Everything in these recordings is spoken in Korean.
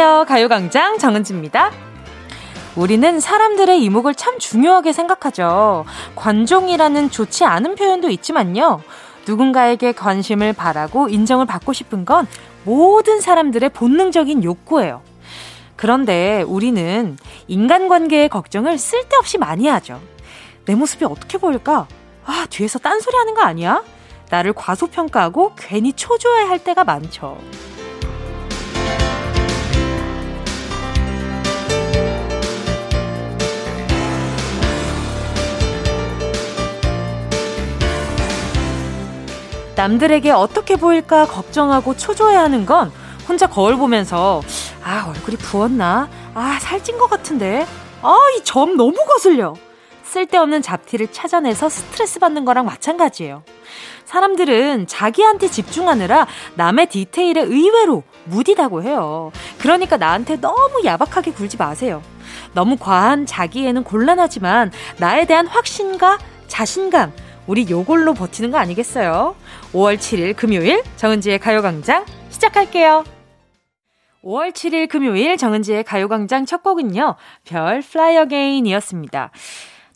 안녕하세요. 가요광장 정은지입니다. 우리는 사람들의 이목을 참 중요하게 생각하죠. 관종이라는 좋지 않은 표현도 있지만요. 누군가에게 관심을 바라고 인정을 받고 싶은 건 모든 사람들의 본능적인 욕구예요. 그런데 우리는 인간관계의 걱정을 쓸데없이 많이 하죠. 내 모습이 어떻게 보일까? 아, 뒤에서 딴소리 하는 거 아니야? 나를 과소평가하고 괜히 초조해 할 때가 많죠. 남들에게 어떻게 보일까 걱정하고 초조해하는 건 혼자 거울 보면서 아 얼굴이 부었나 아 살찐 것 같은데 아 이 점 너무 거슬려 쓸데없는 잡티를 찾아내서 스트레스 받는 거랑 마찬가지예요. 사람들은 자기한테 집중하느라 남의 디테일에 의외로 무디다고 해요. 그러니까 나한테 너무 야박하게 굴지 마세요. 너무 과한 자기에는 곤란하지만 나에 대한 확신과 자신감, 우리 요걸로 버티는 거 아니겠어요? 5월 7일 금요일 정은지의 가요광장 시작할게요. 5월 7일 금요일 정은지의 가요광장 첫 곡은요. 별 Fly Again이었습니다.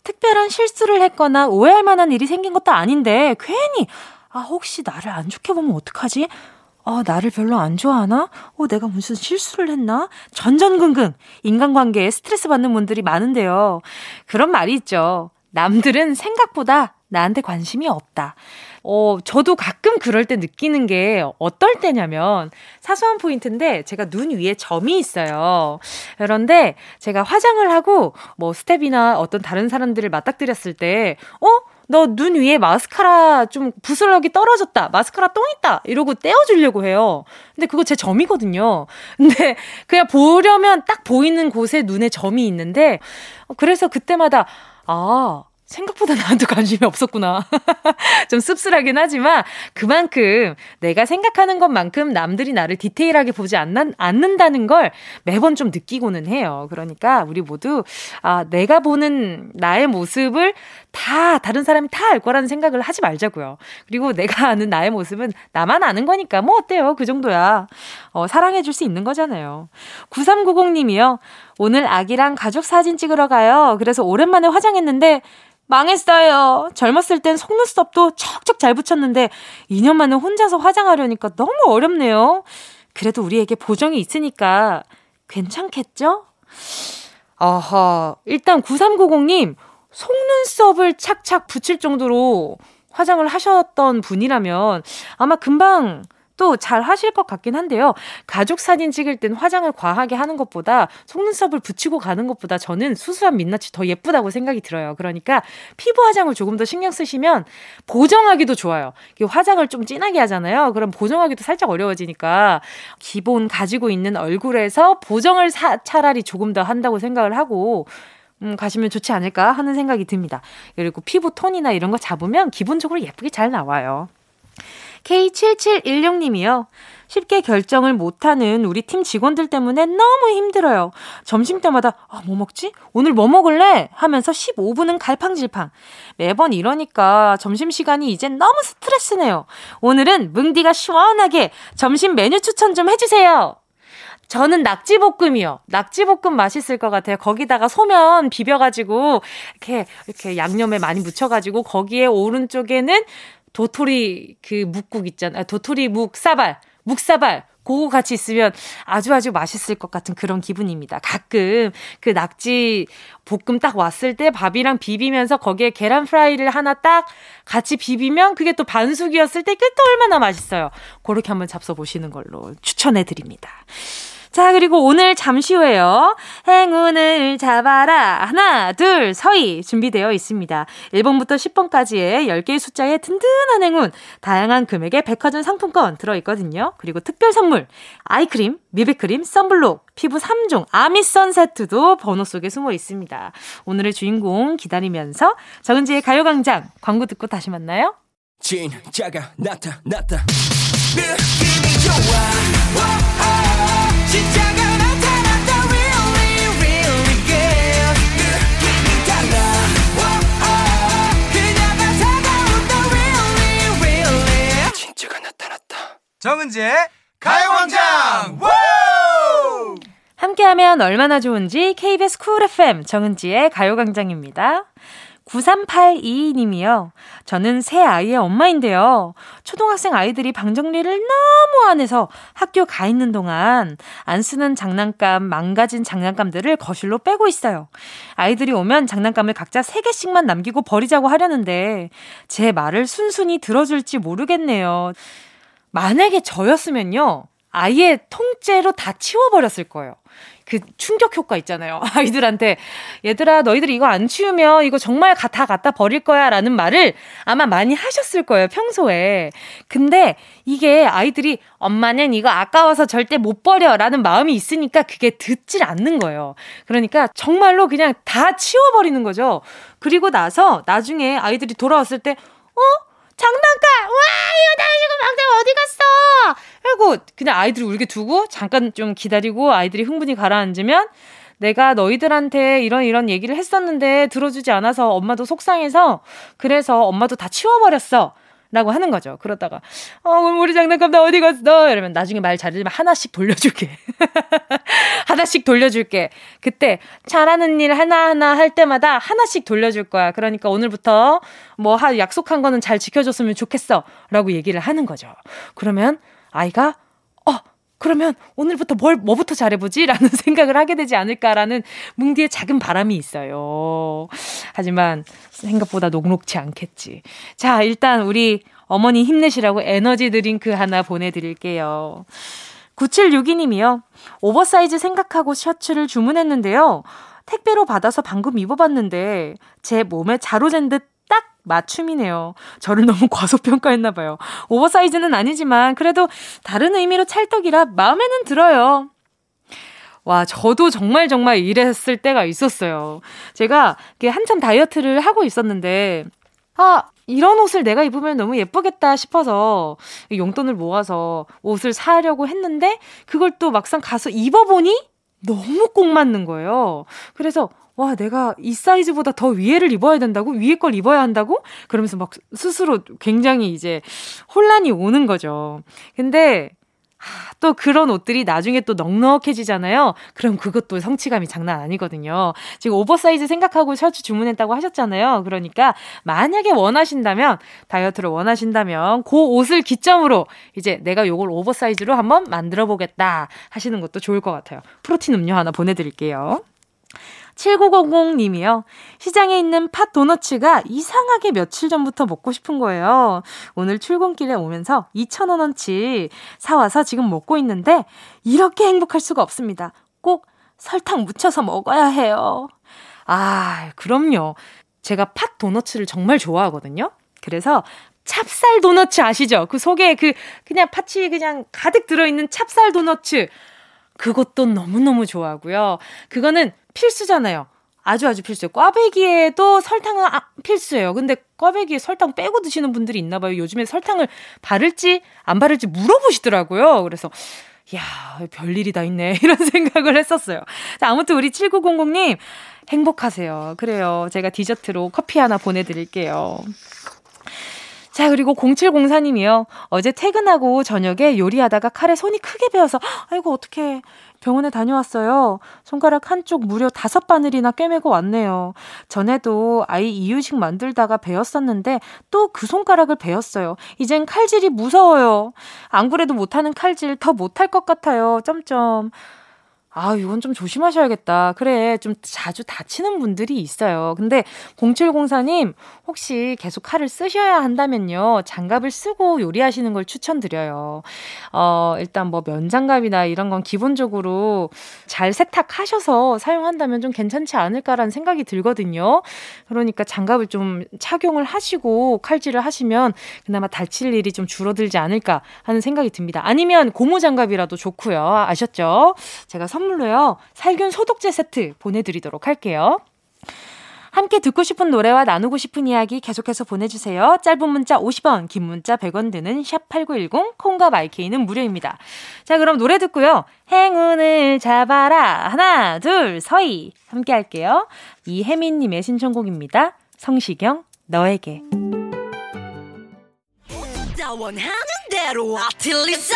특별한 실수를 했거나 오해할 만한 일이 생긴 것도 아닌데 괜히 아 혹시 나를 안 좋게 보면 어떡하지? 아, 나를 별로 안 좋아하나? 어, 내가 무슨 실수를 했나? 전전긍긍 인간관계에 스트레스 받는 분들이 많은데요. 그런 말이 있죠. 남들은 생각보다 나한테 관심이 없다. 어, 저도 가끔 그럴 때 느끼는 게 어떨 때냐면 사소한 포인트인데 제가 눈 위에 점이 있어요. 그런데 제가 화장을 하고 뭐 스텝이나 어떤 다른 사람들을 맞닥뜨렸을 때, 어? 너 눈 위에 마스카라 좀 부스러기 떨어졌다. 마스카라 똥 있다. 이러고 떼어주려고 해요. 근데 그거 제 점이거든요. 근데 그냥 보려면 딱 보이는 곳에 눈에 점이 있는데, 그래서 그때마다, 아, 생각보다 나한테 관심이 없었구나. 좀 씁쓸하긴 하지만 그만큼 내가 생각하는 것만큼 남들이 나를 디테일하게 보지 않는, 않는다는 걸 매번 좀 느끼고는 해요. 그러니까 우리 모두 아, 내가 보는 나의 모습을 다 다른 사람이 다 알 거라는 생각을 하지 말자고요. 그리고 내가 아는 나의 모습은 나만 아는 거니까 뭐 어때요? 그 정도야. 어, 사랑해 줄 수 있는 거잖아요. 9390님이요. 오늘 아기랑 가족 사진 찍으러 가요. 그래서 오랜만에 화장했는데 망했어요. 젊었을 땐 속눈썹도 척척 잘 붙였는데 2년 만에 혼자서 화장하려니까 너무 어렵네요. 그래도 우리에게 보정이 있으니까 괜찮겠죠? 아하, 일단 9390님, 속눈썹을 착착 붙일 정도로 화장을 하셨던 분이라면 아마 금방 또 잘 하실 것 같긴 한데요. 가족 사진 찍을 땐 화장을 과하게 하는 것보다 속눈썹을 붙이고 가는 것보다 저는 수수한 민낯이 더 예쁘다고 생각이 들어요. 그러니까 피부 화장을 조금 더 신경 쓰시면 보정하기도 좋아요. 화장을 좀 진하게 하잖아요. 그럼 보정하기도 살짝 어려워지니까 기본 가지고 있는 얼굴에서 보정을 사, 차라리 조금 더 한다고 생각을 하고 음, 가시면 좋지 않을까 하는 생각이 듭니다. 그리고 피부 톤이나 이런 거 잡으면 기본적으로 예쁘게 잘 나와요. K7716님이요. 쉽게 결정을 못하는 우리 팀 직원들 때문에 너무 힘들어요. 점심 때마다, 아, 뭐 먹지? 오늘 뭐 먹을래? 하면서 15분은 갈팡질팡. 매번 이러니까 점심시간이 이젠 너무 스트레스네요. 오늘은 뭉디가 시원하게 점심 메뉴 추천 좀 해주세요. 저는 낙지볶음이요. 낙지볶음 맛있을 것 같아요. 거기다가 소면 비벼가지고, 이렇게, 이렇게 양념에 많이 묻혀가지고, 거기에 오른쪽에는 도토리 그 묵국 있잖아요. 도토리 묵사발, 묵사발. 그거 같이 있으면 아주 아주 맛있을 것 같은 그런 기분입니다. 가끔 그 낙지 볶음 딱 왔을 때 밥이랑 비비면서 거기에 계란 프라이를 하나 딱 같이 비비면 그게 또 반숙이었을 때 그게 또 얼마나 맛있어요. 그렇게 한번 잡숴 보시는 걸로 추천해 드립니다. 자, 그리고 오늘 잠시 후에요. 행운을 잡아라. 하나, 둘, 서희 준비되어 있습니다. 1번부터 10번까지의 10개의 숫자의 든든한 행운, 다양한 금액의 백화점 상품권 들어있거든요. 그리고 특별 선물, 아이크림, 미백크림, 썬블록, 피부 3종, 아미선 세트도 번호 속에 숨어 있습니다. 오늘의 주인공 기다리면서 정은지의 가요광장 광고 듣고 다시 만나요. 진짜가 나타났다. 느낌이 좋아. 정은지의 가요광장! 함께하면 얼마나 좋은지 KBS 쿨 FM 정은지의 가요광장입니다. 9382님이요. 저는 새 아이의 엄마인데요. 초등학생 아이들이 방 정리를 너무 안 해서 학교 가 있는 동안 안 쓰는 장난감, 망가진 장난감들을 거실로 빼고 있어요. 아이들이 오면 장난감을 각자 3개씩만 남기고 버리자고 하려는데 제 말을 순순히 들어줄지 모르겠네요. 만약에 저였으면요. 아예 통째로 다 치워버렸을 거예요. 그 충격 효과 있잖아요. 아이들한테 얘들아 너희들 이거 안 치우면 이거 정말 다 갖다 버릴 거야라는 말을 아마 많이 하셨을 거예요. 평소에. 근데 이게 아이들이 엄마는 이거 아까워서 절대 못 버려라는 마음이 있으니까 그게 듣질 않는 거예요. 그러니까 정말로 그냥 다 치워버리는 거죠. 그리고 나서 나중에 아이들이 돌아왔을 때 어? 장난감! 와, 이거 나 이거 방장 어디 갔어? 하고 그냥 아이들을 울게 두고 잠깐 좀 기다리고 아이들이 흥분이 가라앉으면 내가 너희들한테 이런 이런 얘기를 했었는데 들어주지 않아서 엄마도 속상해서 그래서 엄마도 다 치워버렸어. 라고 하는 거죠. 그러다가, 어, 우리 장난감 다 어디 갔어? 이러면 나중에 말 잘들으면 하나씩 돌려줄게. 하나씩 돌려줄게. 그때 잘하는 일 하나하나 할 때마다 하나씩 돌려줄 거야. 그러니까 오늘부터 뭐 약속한 거는 잘 지켜줬으면 좋겠어. 라고 얘기를 하는 거죠. 그러면 아이가, 어, 그러면 오늘부터 뭘, 뭐부터 잘해보지? 라는 생각을 하게 되지 않을까라는 뭉디의 작은 바람이 있어요. 하지만 생각보다 녹록치 않겠지. 자, 일단 우리 어머니 힘내시라고 에너지 드링크 하나 보내드릴게요. 9762님이요. 오버사이즈 생각하고 셔츠를 주문했는데요. 택배로 받아서 방금 입어봤는데 제 몸에 자로 잰듯 맞춤이네요. 저를 너무 과소평가했나 봐요. 오버사이즈는 아니지만 그래도 다른 의미로 찰떡이라 마음에는 들어요. 와, 저도 정말 정말 이랬을 때가 있었어요. 제가 한참 다이어트를 하고 있었는데, 아, 이런 옷을 내가 입으면 너무 예쁘겠다 싶어서 용돈을 모아서 옷을 사려고 했는데, 그걸 또 막상 가서 입어보니 너무 꼭 맞는 거예요. 그래서 와, 내가 이 사이즈보다 더 위에를 입어야 된다고? 위에 걸 입어야 한다고? 그러면서 막 스스로 굉장히 이제 혼란이 오는 거죠. 근데, 또 그런 옷들이 나중에 또 넉넉해지잖아요. 그럼 그것도 성취감이 장난 아니거든요. 지금 오버사이즈 생각하고 셔츠 주문했다고 하셨잖아요. 그러니까 만약에 원하신다면 다이어트를 원하신다면 그 옷을 기점으로 이제 내가 요걸 오버사이즈로 한번 만들어 보겠다 하시는 것도 좋을 것 같아요. 프로틴 음료 하나 보내드릴게요. 7900님이요. 시장에 있는 팥 도너츠가 이상하게 며칠 전부터 먹고 싶은 거예요. 오늘 출근길에 오면서 2,000원어치 사와서 지금 먹고 있는데 이렇게 행복할 수가 없습니다. 꼭 설탕 묻혀서 먹어야 해요. 아, 그럼요. 제가 팥 도너츠를 정말 좋아하거든요. 그래서 찹쌀 도너츠 아시죠? 그 속에 그 그냥 팥이 그냥 가득 들어있는 찹쌀 도너츠. 그것도 너무너무 좋아하고요. 그거는 필수잖아요. 아주 아주 필수예요. 꽈배기에도 설탕은 아, 필수예요. 근데 꽈배기에 설탕 빼고 드시는 분들이 있나 봐요. 요즘에 설탕을 바를지 안 바를지 물어보시더라고요. 그래서 야, 별일이 다 있네. 이런 생각을 했었어요. 자, 아무튼 우리 7900님 행복하세요. 그래요. 제가 디저트로 커피 하나 보내 드릴게요. 자, 그리고 0704님이요. 어제 퇴근하고 저녁에 요리하다가 칼에 손이 크게 베어서, 아이고, 어떡해. 병원에 다녀왔어요. 손가락 한쪽 무려 다섯 바늘이나 꿰매고 왔네요. 전에도 아이 이유식 만들다가 베었었는데 또 그 손가락을 베었어요. 이젠 칼질이 무서워요. 안 그래도 못하는 칼질 더 못할 것 같아요. 점점. 아, 이건 좀 조심하셔야겠다. 그래, 좀 자주 다치는 분들이 있어요. 근데 0704님, 혹시 계속 칼을 쓰셔야 한다면요. 장갑을 쓰고 요리하시는 걸 추천드려요. 어, 일단 뭐 면장갑이나 이런 건 기본적으로 잘 세탁하셔서 사용한다면 좀 괜찮지 않을까라는 생각이 들거든요. 그러니까 장갑을 좀 착용을 하시고 칼질을 하시면 그나마 다칠 일이 좀 줄어들지 않을까 하는 생각이 듭니다. 아니면 고무장갑이라도 좋고요. 아셨죠? 제가 선 선물로요. 살균 소독제 세트 보내드리도록 할게요. 함께 듣고 싶은 노래와 나누고 싶은 이야기 계속해서 보내주세요. 짧은 문자 50원, 긴 문자 100원 드는 샵8910, 콩과 마이케이는 무료입니다. 자, 그럼 노래 듣고요. 행운을 잡아라. 하나, 둘, 서희. 함께 할게요. 이혜민님의 신청곡입니다. 성시경, 너에게. 원하는 대로 아틀리사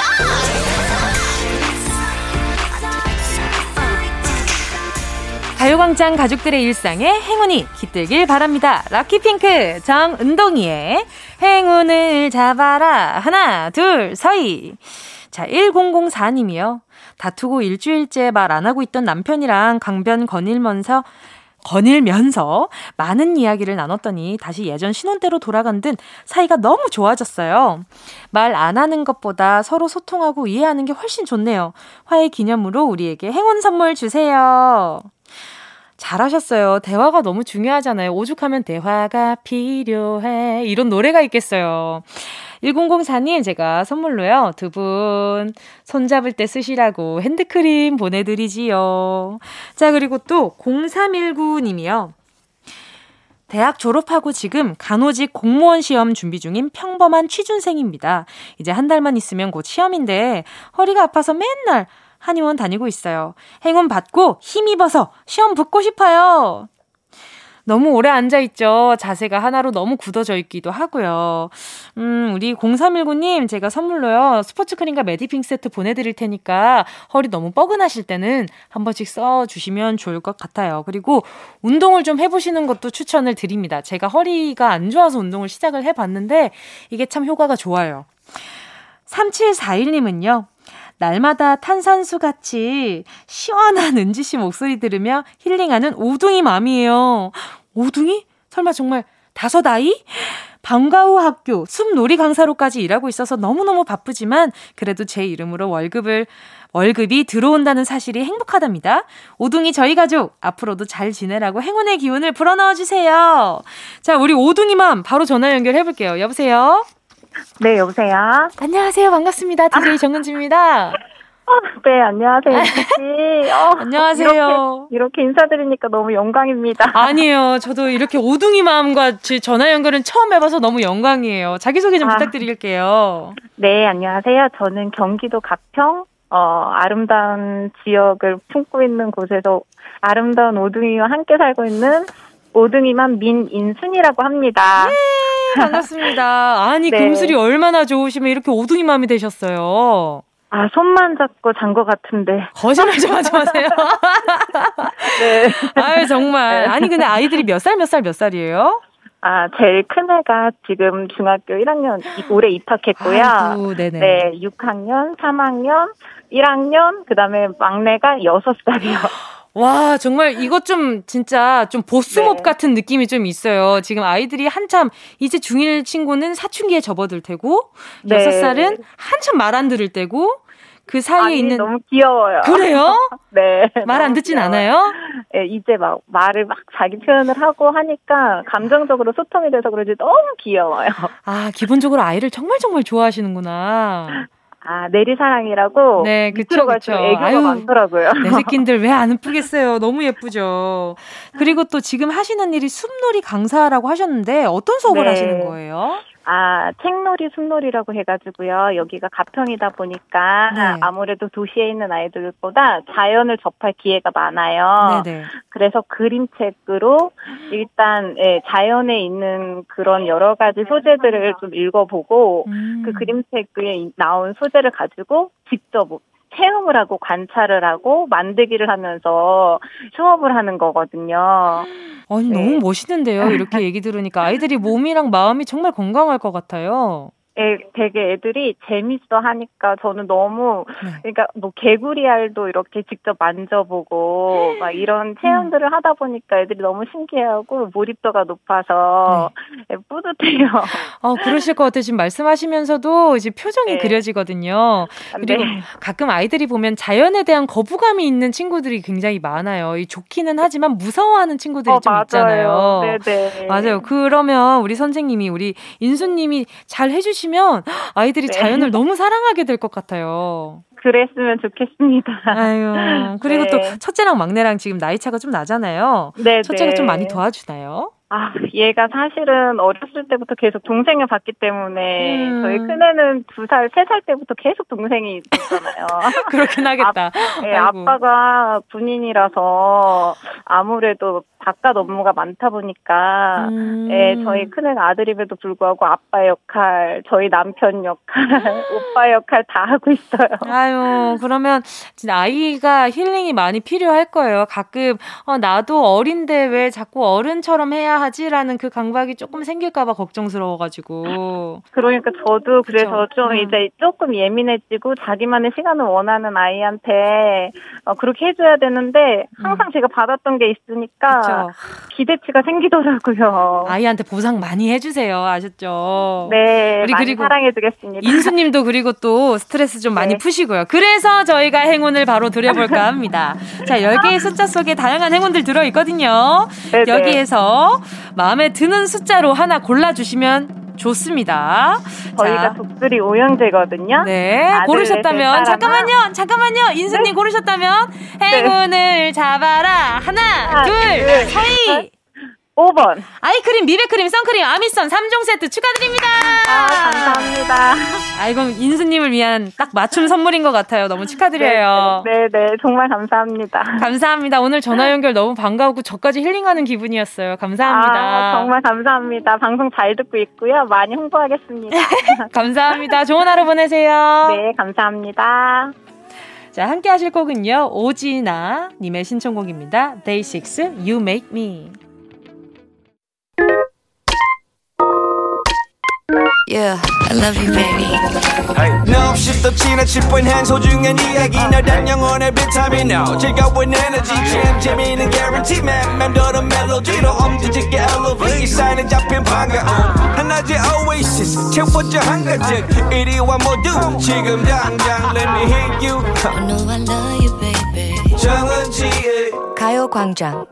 우왕좌왕 가족들의 일상에 행운이 깃들길 바랍니다. 럭키핑크 정은동이의 행운을 잡아라. 하나, 둘, 서희. 자, 1004님이요. 다투고 일주일째 말 안 하고 있던 남편이랑 강변 거닐면서 거닐면서 많은 이야기를 나눴더니 다시 예전 신혼대로 돌아간 듯 사이가 너무 좋아졌어요. 말 안 하는 것보다 서로 소통하고 이해하는 게 훨씬 좋네요. 화해 기념으로 우리에게 행운 선물 주세요. 잘하셨어요. 대화가 너무 중요하잖아요. 오죽하면 대화가 필요해. 이런 노래가 있겠어요. 1004님, 제가 선물로요, 두 분 손잡을 때 쓰시라고 핸드크림 보내드리지요. 자, 그리고 또 0319님이요. 대학 졸업하고 지금 간호직 공무원 시험 준비 중인 평범한 취준생입니다. 이제 한 달만 있으면 곧 시험인데 허리가 아파서 맨날 한의원 다니고 있어요. 행운 받고 힘입어서 시험 붙고 싶어요. 너무 오래 앉아있죠. 자세가 하나로 너무 굳어져 있기도 하고요. 음, 우리 0319님, 제가 선물로요, 스포츠 크림과 메디핑 세트 보내드릴 테니까 허리 너무 뻐근하실 때는 한 번씩 써주시면 좋을 것 같아요. 그리고 운동을 좀 해보시는 것도 추천을 드립니다. 제가 허리가 안 좋아서 운동을 시작을 해봤는데 이게 참 효과가 좋아요. 3741님은요, 날마다 탄산수 같이 시원한 은지 씨 목소리 들으며 힐링하는 오둥이 맘이에요. 오둥이? 설마 정말 다섯 아이? 방과 후 학교, 숲놀이 강사로까지 일하고 있어서 너무너무 바쁘지만 그래도 제 이름으로 월급을 월급이 들어온다는 사실이 행복하답니다. 오둥이 저희 가족 앞으로도 잘 지내라고 행운의 기운을 불어넣어 주세요. 자, 우리 오둥이맘 바로 전화 연결해 볼게요. 여보세요? 네, 여보세요. 안녕하세요. 반갑습니다. DJ 정은지입니다. 네, 안녕하세요. 씨. 어, 안녕하세요. 이렇게, 이렇게, 인사드리니까 너무 영광입니다. 아니에요. 저도 이렇게 오둥이 마음과 전화 연결은 처음 해봐서 너무 영광이에요. 자기소개 좀 아, 부탁드릴게요. 네, 안녕하세요. 저는 경기도 가평, 어, 아름다운 지역을 품고 있는 곳에서 아름다운 오둥이와 함께 살고 있는 오둥이만 민인순이라고 합니다. 네, 반갑습니다. 아니, 네. 금술이 얼마나 좋으시면 이렇게 오둥이 마음이 되셨어요. 아, 손만 잡고 잔 것 같은데. 거짓말 좀 하지 마세요. 네. 아유, 정말. 네. 아니, 근데 아이들이 몇 살, 몇 살, 몇 살이에요? 아, 제일 큰 애가 지금 중학교 1학년 올해 입학했고요. 아이고, 네네. 네, 6학년, 3학년, 1학년, 그 다음에 막내가 6살이요. 와, 정말 이것 좀 진짜 좀 보스몹 네. 같은 느낌이 좀 있어요. 지금 아이들이 한참 이제 중1 친구는 사춘기에 접어들 테고 네. 6살은 한참 말 안 들을 때고 그 사이에 아니, 있는 너무 귀여워요. 그래요? 네. 말 안 듣진 귀여워요. 않아요? 네, 이제 막 말을 막 자기 표현을 하고 하니까 감정적으로 소통이 돼서 그런지 너무 귀여워요. 아, 기본적으로 아이를 정말 정말 좋아하시는구나. 아, 내리사랑이라고. 네, 그쵸, 그쵸. 애교가 아유, 많더라고요. 내 새끼들 왜안 이쁘겠어요. 너무 예쁘죠. 그리고 또 지금 하시는 일이 숲놀이 강사라고 하셨는데 어떤 수업을 네. 하시는 거예요? 아, 책놀이, 숲놀이라고 해가지고요. 여기가 가평이다 보니까 네. 아무래도 도시에 있는 아이들보다 자연을 접할 기회가 많아요. 네네. 그래서 그림책으로 일단 예, 자연에 있는 그런 여러 가지 소재들을 좀 읽어보고 음. 그 그림책에 나온 소재를 가지고 직접 체험을 하고 관찰을 하고 만들기를 하면서 수업을 하는 거거든요. 아니, 네. 너무 멋있는데요. 이렇게 얘기 들으니까 아이들이 몸이랑 마음이 정말 건강할 것 같아요. 애, 되게 애들이 재밌어 하니까 저는 너무 네. 그러니까 뭐 개구리 알도 이렇게 직접 만져보고 막 이런 체험들을 음. 하다 보니까 애들이 너무 신기해하고 몰입도가 높아서 네. 뿌듯해요. 어 그러실 것 같아요. 지금 말씀하시면서도 이제 표정이 네. 그려지거든요. 그리고 네. 가끔 아이들이 보면 자연에 대한 거부감이 있는 친구들이 굉장히 많아요. 이 좋기는 하지만 무서워하는 친구들이 어, 좀 맞아요. 있잖아요. 네네. 맞아요. 그러면 우리 선생님이 우리 인수님이 잘 해주시면 하시면 아이들이 네. 자연을 너무 사랑하게 될 것 같아요. 그랬으면 좋겠습니다. 아유. 그리고 네. 또 첫째랑 막내랑 지금 나이 차가 좀 나잖아요. 네. 첫째가 좀 많이 도와주나요? 아, 얘가 사실은 어렸을 때부터 계속 동생을 봤기 때문에 음. 저희 큰애는 두 살, 세 살 때부터 계속 동생이 있었잖아요. 그렇긴 하겠다. 아, 네, 아빠가 군인이라서 아무래도 바깥 업무가 많다 보니까 음. 예, 저희 큰애 아들임에도 불구하고 아빠 역할, 저희 남편 역할, 오빠 역할 다 하고 있어요. 아유, 그러면 진짜 아이가 힐링이 많이 필요할 거예요. 가끔 어, 나도 어린데 왜 자꾸 어른처럼 해야 하지라는 그 강박이 조금 생길까봐 걱정스러워가지고. 그러니까 저도 그래서 그쵸? 좀 음. 이제 조금 예민해지고 자기만의 시간을 원하는 아이한테 어, 그렇게 해줘야 되는데 항상 음. 제가 받았던 게 있으니까 그쵸. 기대치가 생기더라고요. 아이한테 보상 많이 해주세요. 아셨죠? 네, 우리 그리고 사랑해주겠습니다. 인수님도 그리고 또 스트레스 좀 많이 네. 푸시고요. 그래서 저희가 행운을 바로 드려볼까 합니다. 자, 10개의 숫자 속에 다양한 행운들 들어있거든요. 네네. 네. 여기에서 마음에 드는 숫자로 하나 골라주시면 좋습니다. 저희가 자. 독수리 오형제거든요. 네. 고르셨다면 잠깐만요. 잠깐만요. 인수님 네? 고르셨다면 행운을 네. 잡아라. 하나, 하나 둘, 둘, 서희. 5번. 아이크림, 미백크림, 선크림, 아미선 3종 세트 축하드립니다. 아, 감사합니다. 아이고, 인수님을 위한 딱 맞춤 선물인 것 같아요. 너무 축하드려요. 네, 네, 네, 정말 감사합니다. 감사합니다. 오늘 전화 연결 너무 반가웠고, 저까지 힐링하는 기분이었어요. 감사합니다. 아, 정말 감사합니다. 방송 잘 듣고 있고요. 많이 홍보하겠습니다. 감사합니다. 좋은 하루 보내세요. 네, 감사합니다. 자, 함께 하실 곡은요. 오지나 님의 신청곡입니다. Day6, You Make Me. Yeah, I love you, baby. Hey. No, 없이 또 지나칠 뻔한 소중한 이야기. 너란 영혼의 비타민 O 즐거운 에너지 참 재미있는 guarantee man. 맴도는 멜로디로 엄지짓게 elevate 이 사인에 잡힌 반가움 하나의 oasis 채워져 한가득 이리와 모두 지금 당장 let me hit you. I know I love you, baby. 정은지의 가요광장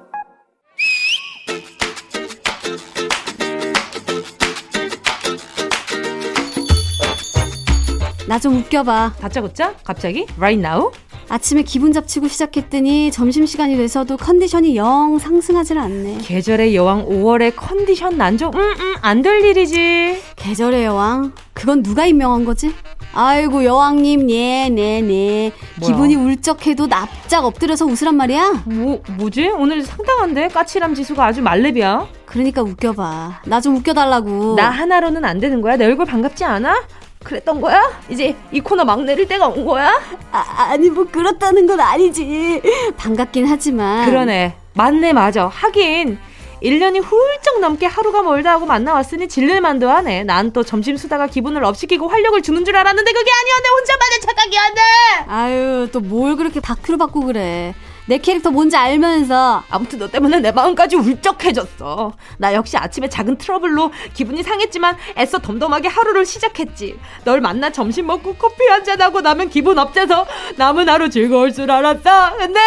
나 좀 웃겨봐. 다짜고짜? 갑자기? Right now? 아침에 기분 잡치고 시작했더니 점심시간이 돼서도 컨디션이 영 상승하질 않네. 계절의 여왕 5월의 컨디션 난조? 음, 음, 안 될 일이지. 계절의 여왕? 그건 누가 임명한 거지? 아이고, 여왕님, 예, 네, 네. 뭐야? 기분이 울적해도 납작 엎드려서 웃으란 말이야? 뭐, 뭐지? 오늘 상당한데? 까칠함 지수가 아주 말렙이야. 그러니까 웃겨봐. 나 좀 웃겨달라고. 나 하나로는 안 되는 거야? 내 얼굴 반갑지 않아? 그랬던 거야? 이제 이 코너 막 내릴 때가 온 거야? 아, 아니 뭐 그렇다는 건 아니지. 반갑긴 하지만. 그러네. 맞네 맞아. 하긴 1년이 훌쩍 넘게 하루가 멀다 하고 만나왔으니 질릴만도 하네. 난 또 점심 수다가 기분을 업시키고 활력을 주는 줄 알았는데 그게 아니었네. 혼자만의 착각이었네. 아유 또 뭘 그렇게 다큐로 받고 그래. 내 캐릭터 뭔지 알면서 아무튼 너 때문에 내 마음까지 울적해졌어. 나 역시 아침에 작은 트러블로 기분이 상했지만 애써 덤덤하게 하루를 시작했지. 널 만나 점심 먹고 커피 한잔 하고 나면 기분 up돼서 남은 하루 즐거울 줄 알았어. 근데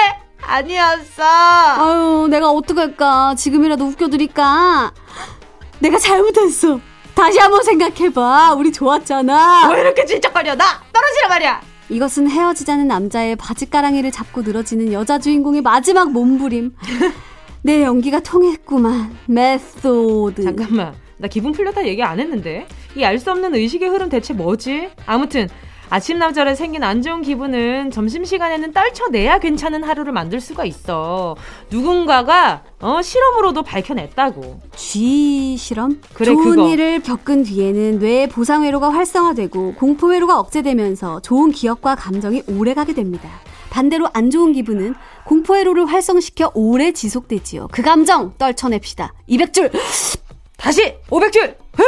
아니었어. 아유, 내가 어떡할까? 지금이라도 웃겨드릴까? 내가 잘못했어. 다시 한번 생각해봐. 우리 좋았잖아. 왜 이렇게 질척거려? 나 떨어지라 말이야. 이것은 헤어지자는 남자의 바지가랑이를 잡고 늘어지는 여자 주인공의 마지막 몸부림. 내 연기가 통했구만. method. 잠깐만. 나 기분 풀렸다 얘기 안 했는데. 이 알 수 없는 의식의 흐름 대체 뭐지? 아무튼 아침 남절에 생긴 안 좋은 기분은 점심시간에는 떨쳐내야 괜찮은 하루를 만들 수가 있어. 누군가가 어, 실험으로도 밝혀냈다고. G 실험? 그래, 좋은 그거. 일을 겪은 뒤에는 뇌의 보상 회로가 활성화되고 공포 회로가 억제되면서 좋은 기억과 감정이 오래가게 됩니다. 반대로 안 좋은 기분은 공포 회로를 활성시켜 오래 지속되지요. 그 감정 떨쳐냅시다. 200줄! 다시! 500줄! 흠!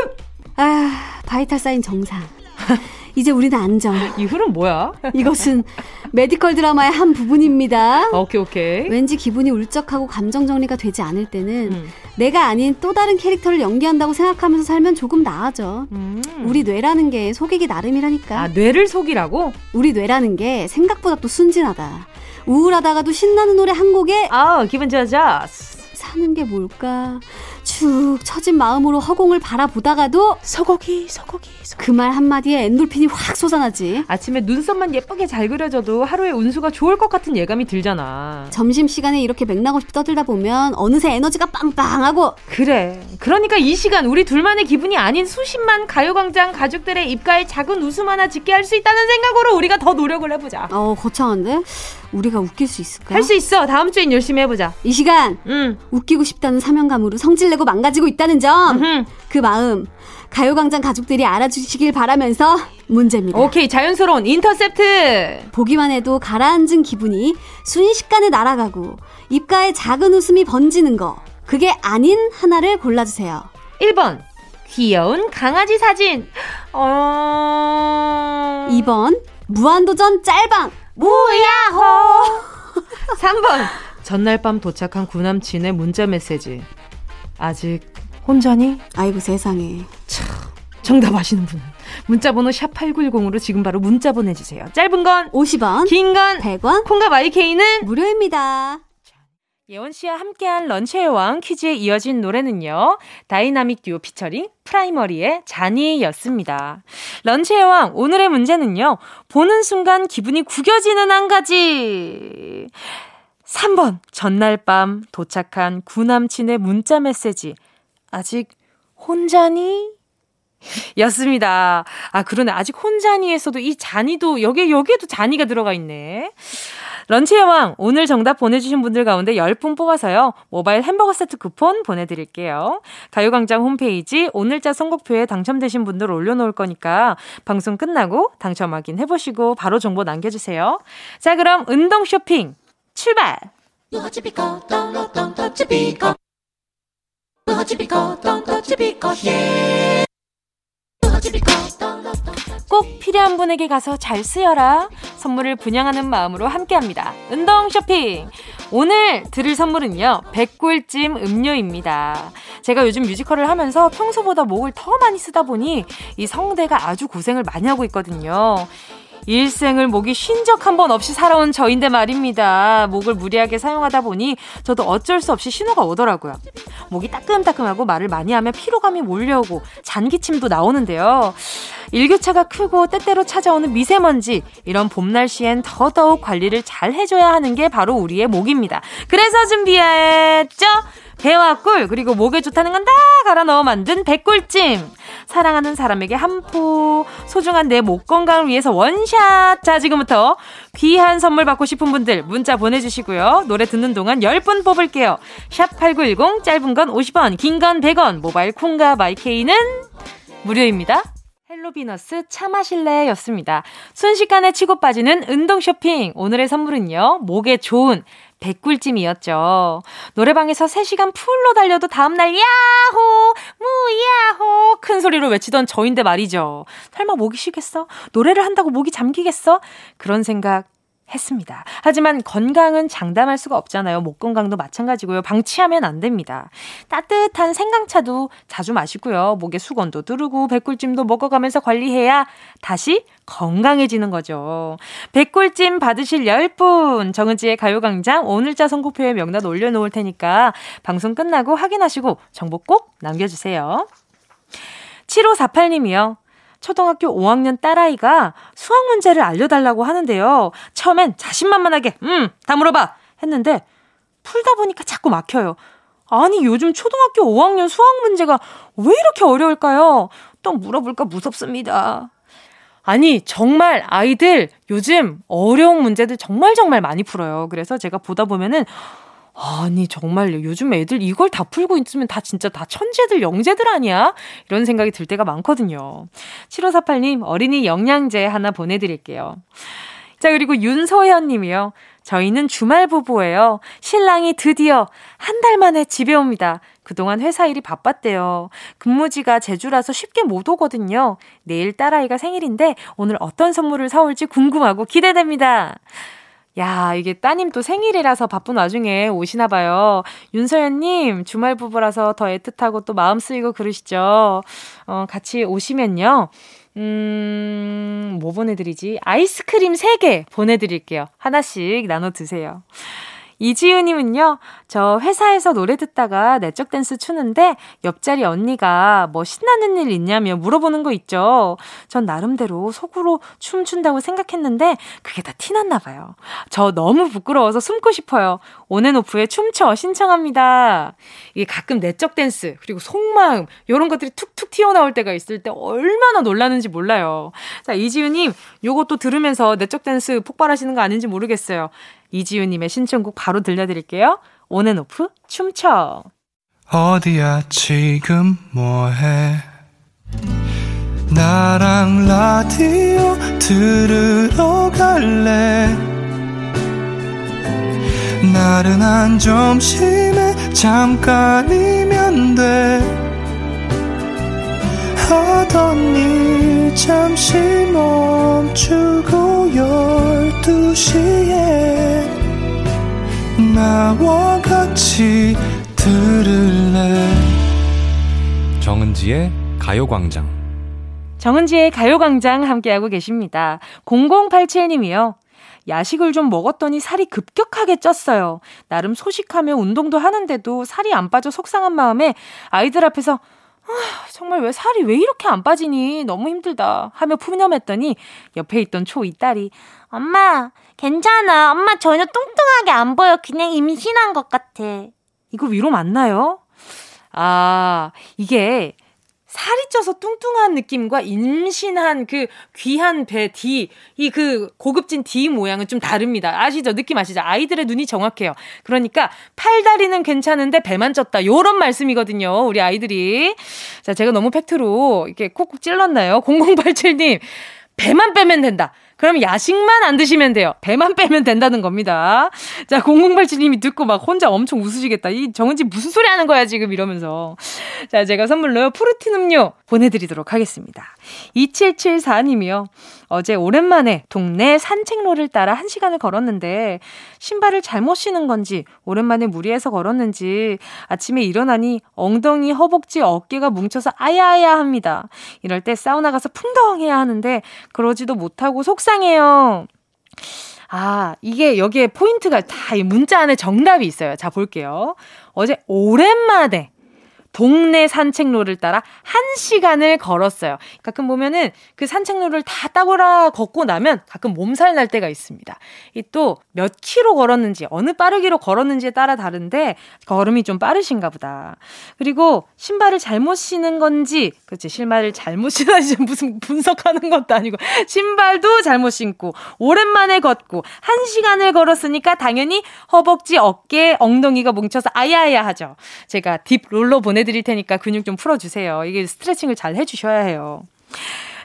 아, vital sign 정상. 이제 우리는 안정. 이 흐름 뭐야? 이것은 medical 드라마의 한 부분입니다. 오케이, 오케이. 왠지 기분이 울적하고 감정 정리가 되지 않을 때는 음. 내가 아닌 또 다른 캐릭터를 연기한다고 생각하면서 살면 조금 나아져. 음. 우리 뇌라는 게 속이기 나름이라니까. 아, 뇌를 속이라고? 우리 뇌라는 게 생각보다 또 순진하다. 우울하다가도 신나는 노래 한 곡에 아, 기분 좋아져. 사는 게 뭘까? 축 처진 마음으로 허공을 바라보다가도 소고기 소고기, 그말 한마디에 엔돌핀이 확 솟아나지 아침에 눈썹만 예쁘게 잘 그려져도 하루의 운수가 좋을 것 같은 예감이 들잖아 점심시간에 이렇게 맥락 없이 떠들다 보면 어느새 에너지가 빵빵하고 그래 그러니까 이 시간 우리 둘만의 기분이 아닌 수십만 가요광장 가족들의 입가에 작은 웃음 하나 짓게 할 수 있다는 생각으로 우리가 더 노력을 해보자 어 거창한데? 우리가 웃길 수 있을까? 할 수 있어. 다음 주엔 열심히 해보자. 이 시간 음. 웃기고 싶다는 사명감으로 성질 내고 망가지고 있다는 점. 그 마음 가요광장 가족들이 알아주시길 바라면서 문제입니다. 오케이 자연스러운 인터셉트. 보기만 해도 가라앉은 기분이 순식간에 날아가고 입가에 작은 웃음이 번지는 거. 그게 아닌 하나를 골라주세요. 1번 귀여운 강아지 사진. 어... 2번 무한도전 짤방. 무야호. 3번 전날 밤 도착한 구남친의 문자 메시지. 아직 혼자니? 아이고 세상에. 참, 정답 아시는 분은 문자번호 샵 8910으로 지금 바로 문자 보내주세요. 짧은 건 50원, 긴 건 100원, 콩과 마이케이는 무료입니다. 예원 씨와 함께한 런치의 왕 퀴즈에 이어진 노래는요. 다이나믹 듀오 피처링 프라이머리의 잔이였습니다. 런치의 왕 오늘의 문제는요. 보는 순간 기분이 구겨지는 한 가지. 3번 전날 밤 도착한 구남친의 문자 메시지. 아직 혼자니? 였습니다. 아, 그러네. 아직 혼자니에서도 이 잔이도, 여기, 여기에도 잔이가 들어가 있네. 런치의 왕, 오늘 정답 보내주신 분들 가운데 10분 뽑아서요. 모바일 햄버거 세트 쿠폰 보내드릴게요. 가요광장 홈페이지 오늘자 선곡표에 당첨되신 분들 올려놓을 거니까 방송 끝나고 당첨 확인해보시고 바로 정보 남겨주세요. 자, 그럼 운동 쇼핑 출발! 꼭 필요한 분에게 가서 잘 쓰여라. 선물을 분양하는 마음으로 함께합니다. 운동 쇼핑. 오늘 드릴 선물은요. 백골찜 음료입니다. 제가 요즘 뮤지컬을 하면서 평소보다 목을 더 많이 쓰다 보니 이 성대가 아주 고생을 많이 하고 있거든요. 일생을 목이 쉰 적 한 번 없이 살아온 저인데 말입니다. 목을 무리하게 사용하다 보니 저도 어쩔 수 없이 신호가 오더라고요. 목이 따끔따끔하고 말을 많이 하면 피로감이 몰려오고 잔기침도 나오는데요. 일교차가 크고 때때로 찾아오는 미세먼지 이런 봄 날씨엔 더더욱 관리를 잘 해줘야 하는 게 바로 우리의 목입니다. 그래서 준비했죠. 배와 꿀 그리고 목에 좋다는 건 다 갈아 넣어 만든 백꿀찜. 사랑하는 사람에게 한 포, 소중한 내 목 건강을 위해서 원샷. 자, 지금부터 귀한 선물 받고 싶은 분들 문자 보내주시고요. 노래 듣는 동안 10분 뽑을게요. 샵 8910, 짧은 건 50원, 긴 건 100원, 모바일 콩과 마이케이는 무료입니다. 헬로비너스 차 마실래 였습니다. 순식간에 치고 빠지는 운동 쇼핑. 오늘의 선물은요, 목에 좋은 백꿀찜이었죠. 노래방에서 3시간 풀로 달려도 다음날 야호! 무야호! 큰 소리로 외치던 저인데 말이죠. 설마 목이 쉬겠어? 노래를 한다고 목이 잠기겠어? 그런 생각 했습니다. 하지만 건강은 장담할 수가 없잖아요. 목 건강도 마찬가지고요. 방치하면 안 됩니다. 따뜻한 생강차도 자주 마시고요. 목에 수건도 두르고 백꿀찜도 먹어가면서 관리해야 다시 건강해지는 거죠. 백꿀찜 받으실 10분 정은지의 가요광장 오늘자 선곡표에 명단 올려놓을 테니까 방송 끝나고 확인하시고 정보 꼭 남겨주세요. 7548님이요. 초등학교 5학년 딸아이가 수학 문제를 알려달라고 하는데요. 처음엔 자신만만하게, 음, 다 물어봐! 했는데, 풀다 보니까 자꾸 막혀요. 아니, 요즘 초등학교 5학년 수학 문제가 왜 이렇게 어려울까요? 또 물어볼까 무섭습니다. 아니, 정말 아이들 요즘 어려운 문제들 정말 정말 많이 풀어요. 그래서 제가 보다 보면은, 아니 정말 요즘 애들 이걸 다 풀고 있으면 다 진짜 다 천재들 영재들 아니야? 이런 생각이 들 때가 많거든요. 7548님 어린이 영양제 하나 보내드릴게요. 자 그리고 윤소현 님이요. 저희는 주말 부부예요. 신랑이 드디어 한 달 만에 집에 옵니다. 그동안 회사 일이 바빴대요. 근무지가 제주라서 쉽게 못 오거든요. 내일 딸아이가 생일인데 오늘 어떤 선물을 사올지 궁금하고 기대됩니다. 야, 이게 따님 또 생일이라서 바쁜 와중에 오시나 봐요. 윤서연님, 주말 부부라서 더 애틋하고 또 마음 쓰이고 그러시죠. 어, 같이 오시면요. 음, 뭐 보내드리지? 아이스크림 3개 보내드릴게요. 하나씩 나눠 드세요. 이지우님은요, 저 회사에서 노래 듣다가 내적 댄스 추는데 옆자리 언니가 뭐 신나는 일 있냐며 물어보는 거 있죠. 전 나름대로 속으로 춤춘다고 생각했는데 그게 다 티났나 봐요. 저 너무 부끄러워서 숨고 싶어요. 온앤오프에 춤춰 신청합니다. 이게 가끔 내적 댄스 그리고 속마음 이런 것들이 툭툭 튀어나올 때가 있을 때 얼마나 놀라는지 몰라요. 자 이지우님 요것도 들으면서 내적 댄스 폭발하시는 거 아닌지 모르겠어요. 이지우님의 신청곡 바로 들려드릴게요. 온앤오프 춤춰. 어디야 지금 뭐해 나랑 라디오 들으러 갈래 나른한 점심에 잠깐이면 돼 하던 일 잠시 멈추고 열두 시에 나와 같이 들을래 정은지의 가요광장 정은지의 가요광장 함께하고 계십니다. 0087님이요. 야식을 좀 먹었더니 살이 급격하게 쪘어요. 나름 소식하며 운동도 하는데도 살이 안 빠져 속상한 마음에 아이들 앞에서 아, 정말 왜 살이 왜 이렇게 안 빠지니? 너무 힘들다. 하며 푸념했더니 옆에 있던 초이 딸이 엄마, 괜찮아. 엄마 전혀 뚱뚱하게 안 보여. 그냥 임신한 것 같아. 이거 위로 맞나요? 아, 이게 살이 쪄서 뚱뚱한 느낌과 임신한 그 귀한 배 D, 이 그 고급진 D 모양은 좀 다릅니다. 아시죠? 느낌 아시죠? 아이들의 눈이 정확해요. 그러니까 팔다리는 괜찮은데 배만 쪘다. 요런 말씀이거든요. 우리 아이들이. 자, 제가 너무 팩트로 이렇게 콕콕 찔렀나요? 0087님, 배만 빼면 된다. 그럼 야식만 안 드시면 돼요. 배만 빼면 된다는 겁니다. 자, 0087님이 듣고 막 혼자 엄청 웃으시겠다. 이 정은지 무슨 소리 하는 거야, 지금 이러면서. 자, 제가 선물로요. 프루틴 음료 보내드리도록 하겠습니다. 2774님이요. 어제 오랜만에 동네 산책로를 따라 한 시간을 걸었는데 신발을 잘못 신은 건지 오랜만에 무리해서 걸었는지 아침에 일어나니 엉덩이, 허벅지, 어깨가 뭉쳐서 아야아야 합니다. 이럴 때 사우나 가서 풍덩해야 하는데 그러지도 못하고 속상해요. 아, 이게 여기에 포인트가 다 이 문자 안에 정답이 있어요. 자, 볼게요. 어제 오랜만에 동네 산책로를 따라 한 시간을 걸었어요. 가끔 보면은 그 산책로를 다 따고라 걷고 나면 가끔 몸살 날 때가 있습니다. 이 또몇 킬로 걸었는지 어느 빠르기로 걸었는지에 따라 다른데 걸음이 좀 빠르신가 보다. 그리고 신발을 잘못 신은 건지 그렇지 신발을 잘못 신어야지 무슨 분석하는 것도 아니고 신발도 잘못 신고 오랜만에 걷고 한 시간을 걸었으니까 당연히 허벅지, 어깨, 엉덩이가 뭉쳐서 아야아야 하죠. 제가 딥 롤러 보내 보내드릴 테니까 근육 좀 풀어주세요. 이게 스트레칭을 잘 해주셔야 해요.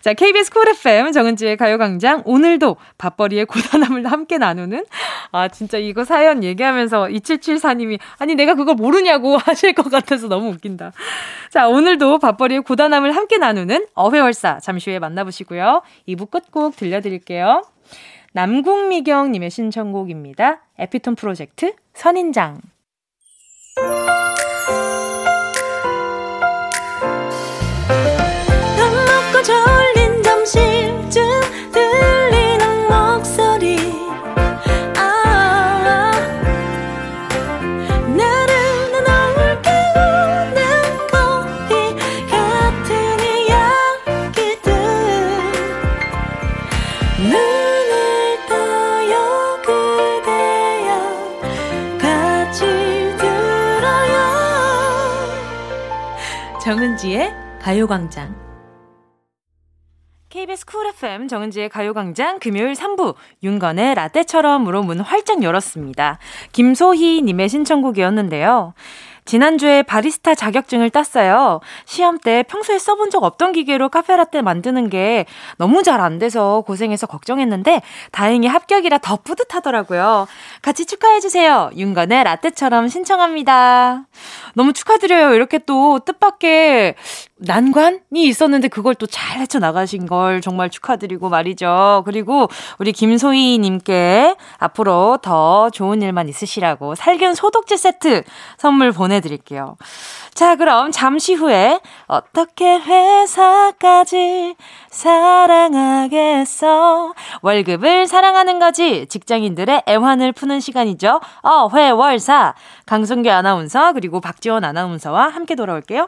자, KBS 쿨 FM 정은지의 가요광장. 오늘도 밥벌이의 고단함을 함께 나누는, 아, 진짜 이거 사연 얘기하면서 2774님이, 아니, 내가 그걸 모르냐고 하실 것 같아서 너무 웃긴다. 자, 오늘도 밥벌이의 고단함을 함께 나누는 어회월사. 잠시 후에 만나보시고요. 2부 끝곡 들려드릴게요. 남궁미경님의 신청곡입니다. 에피톤 프로젝트 선인장. 정은지의 가요광장. KBS 쿨 FM 정은지의 가요광장 금요일 3부 윤건의 라떼처럼으로 문 활짝 열었습니다. 김소희 님의 신청곡이었는데요. 지난주에 바리스타 자격증을 땄어요. 시험 때 평소에 써본 적 없던 기계로 카페라떼 만드는 게 너무 잘 안 돼서 고생해서 걱정했는데 다행히 합격이라 더 뿌듯하더라고요. 같이 축하해주세요. 윤건의 라떼처럼 신청합니다. 너무 축하드려요. 이렇게 또 뜻밖의 난관이 있었는데 그걸 또 잘 헤쳐나가신 걸 정말 축하드리고 말이죠. 그리고 우리 김소희님께 앞으로 더 좋은 일만 있으시라고 살균 소독제 세트 선물 보내드릴게요. 자, 그럼 잠시 후에 어떻게 회사까지 사랑하겠어? 월급을 사랑하는 거지. 직장인들의 애환을 푸는 시간이죠. 어 회 월 사. 강성규 아나운서 그리고 박지원 아나운서와 함께 돌아올게요.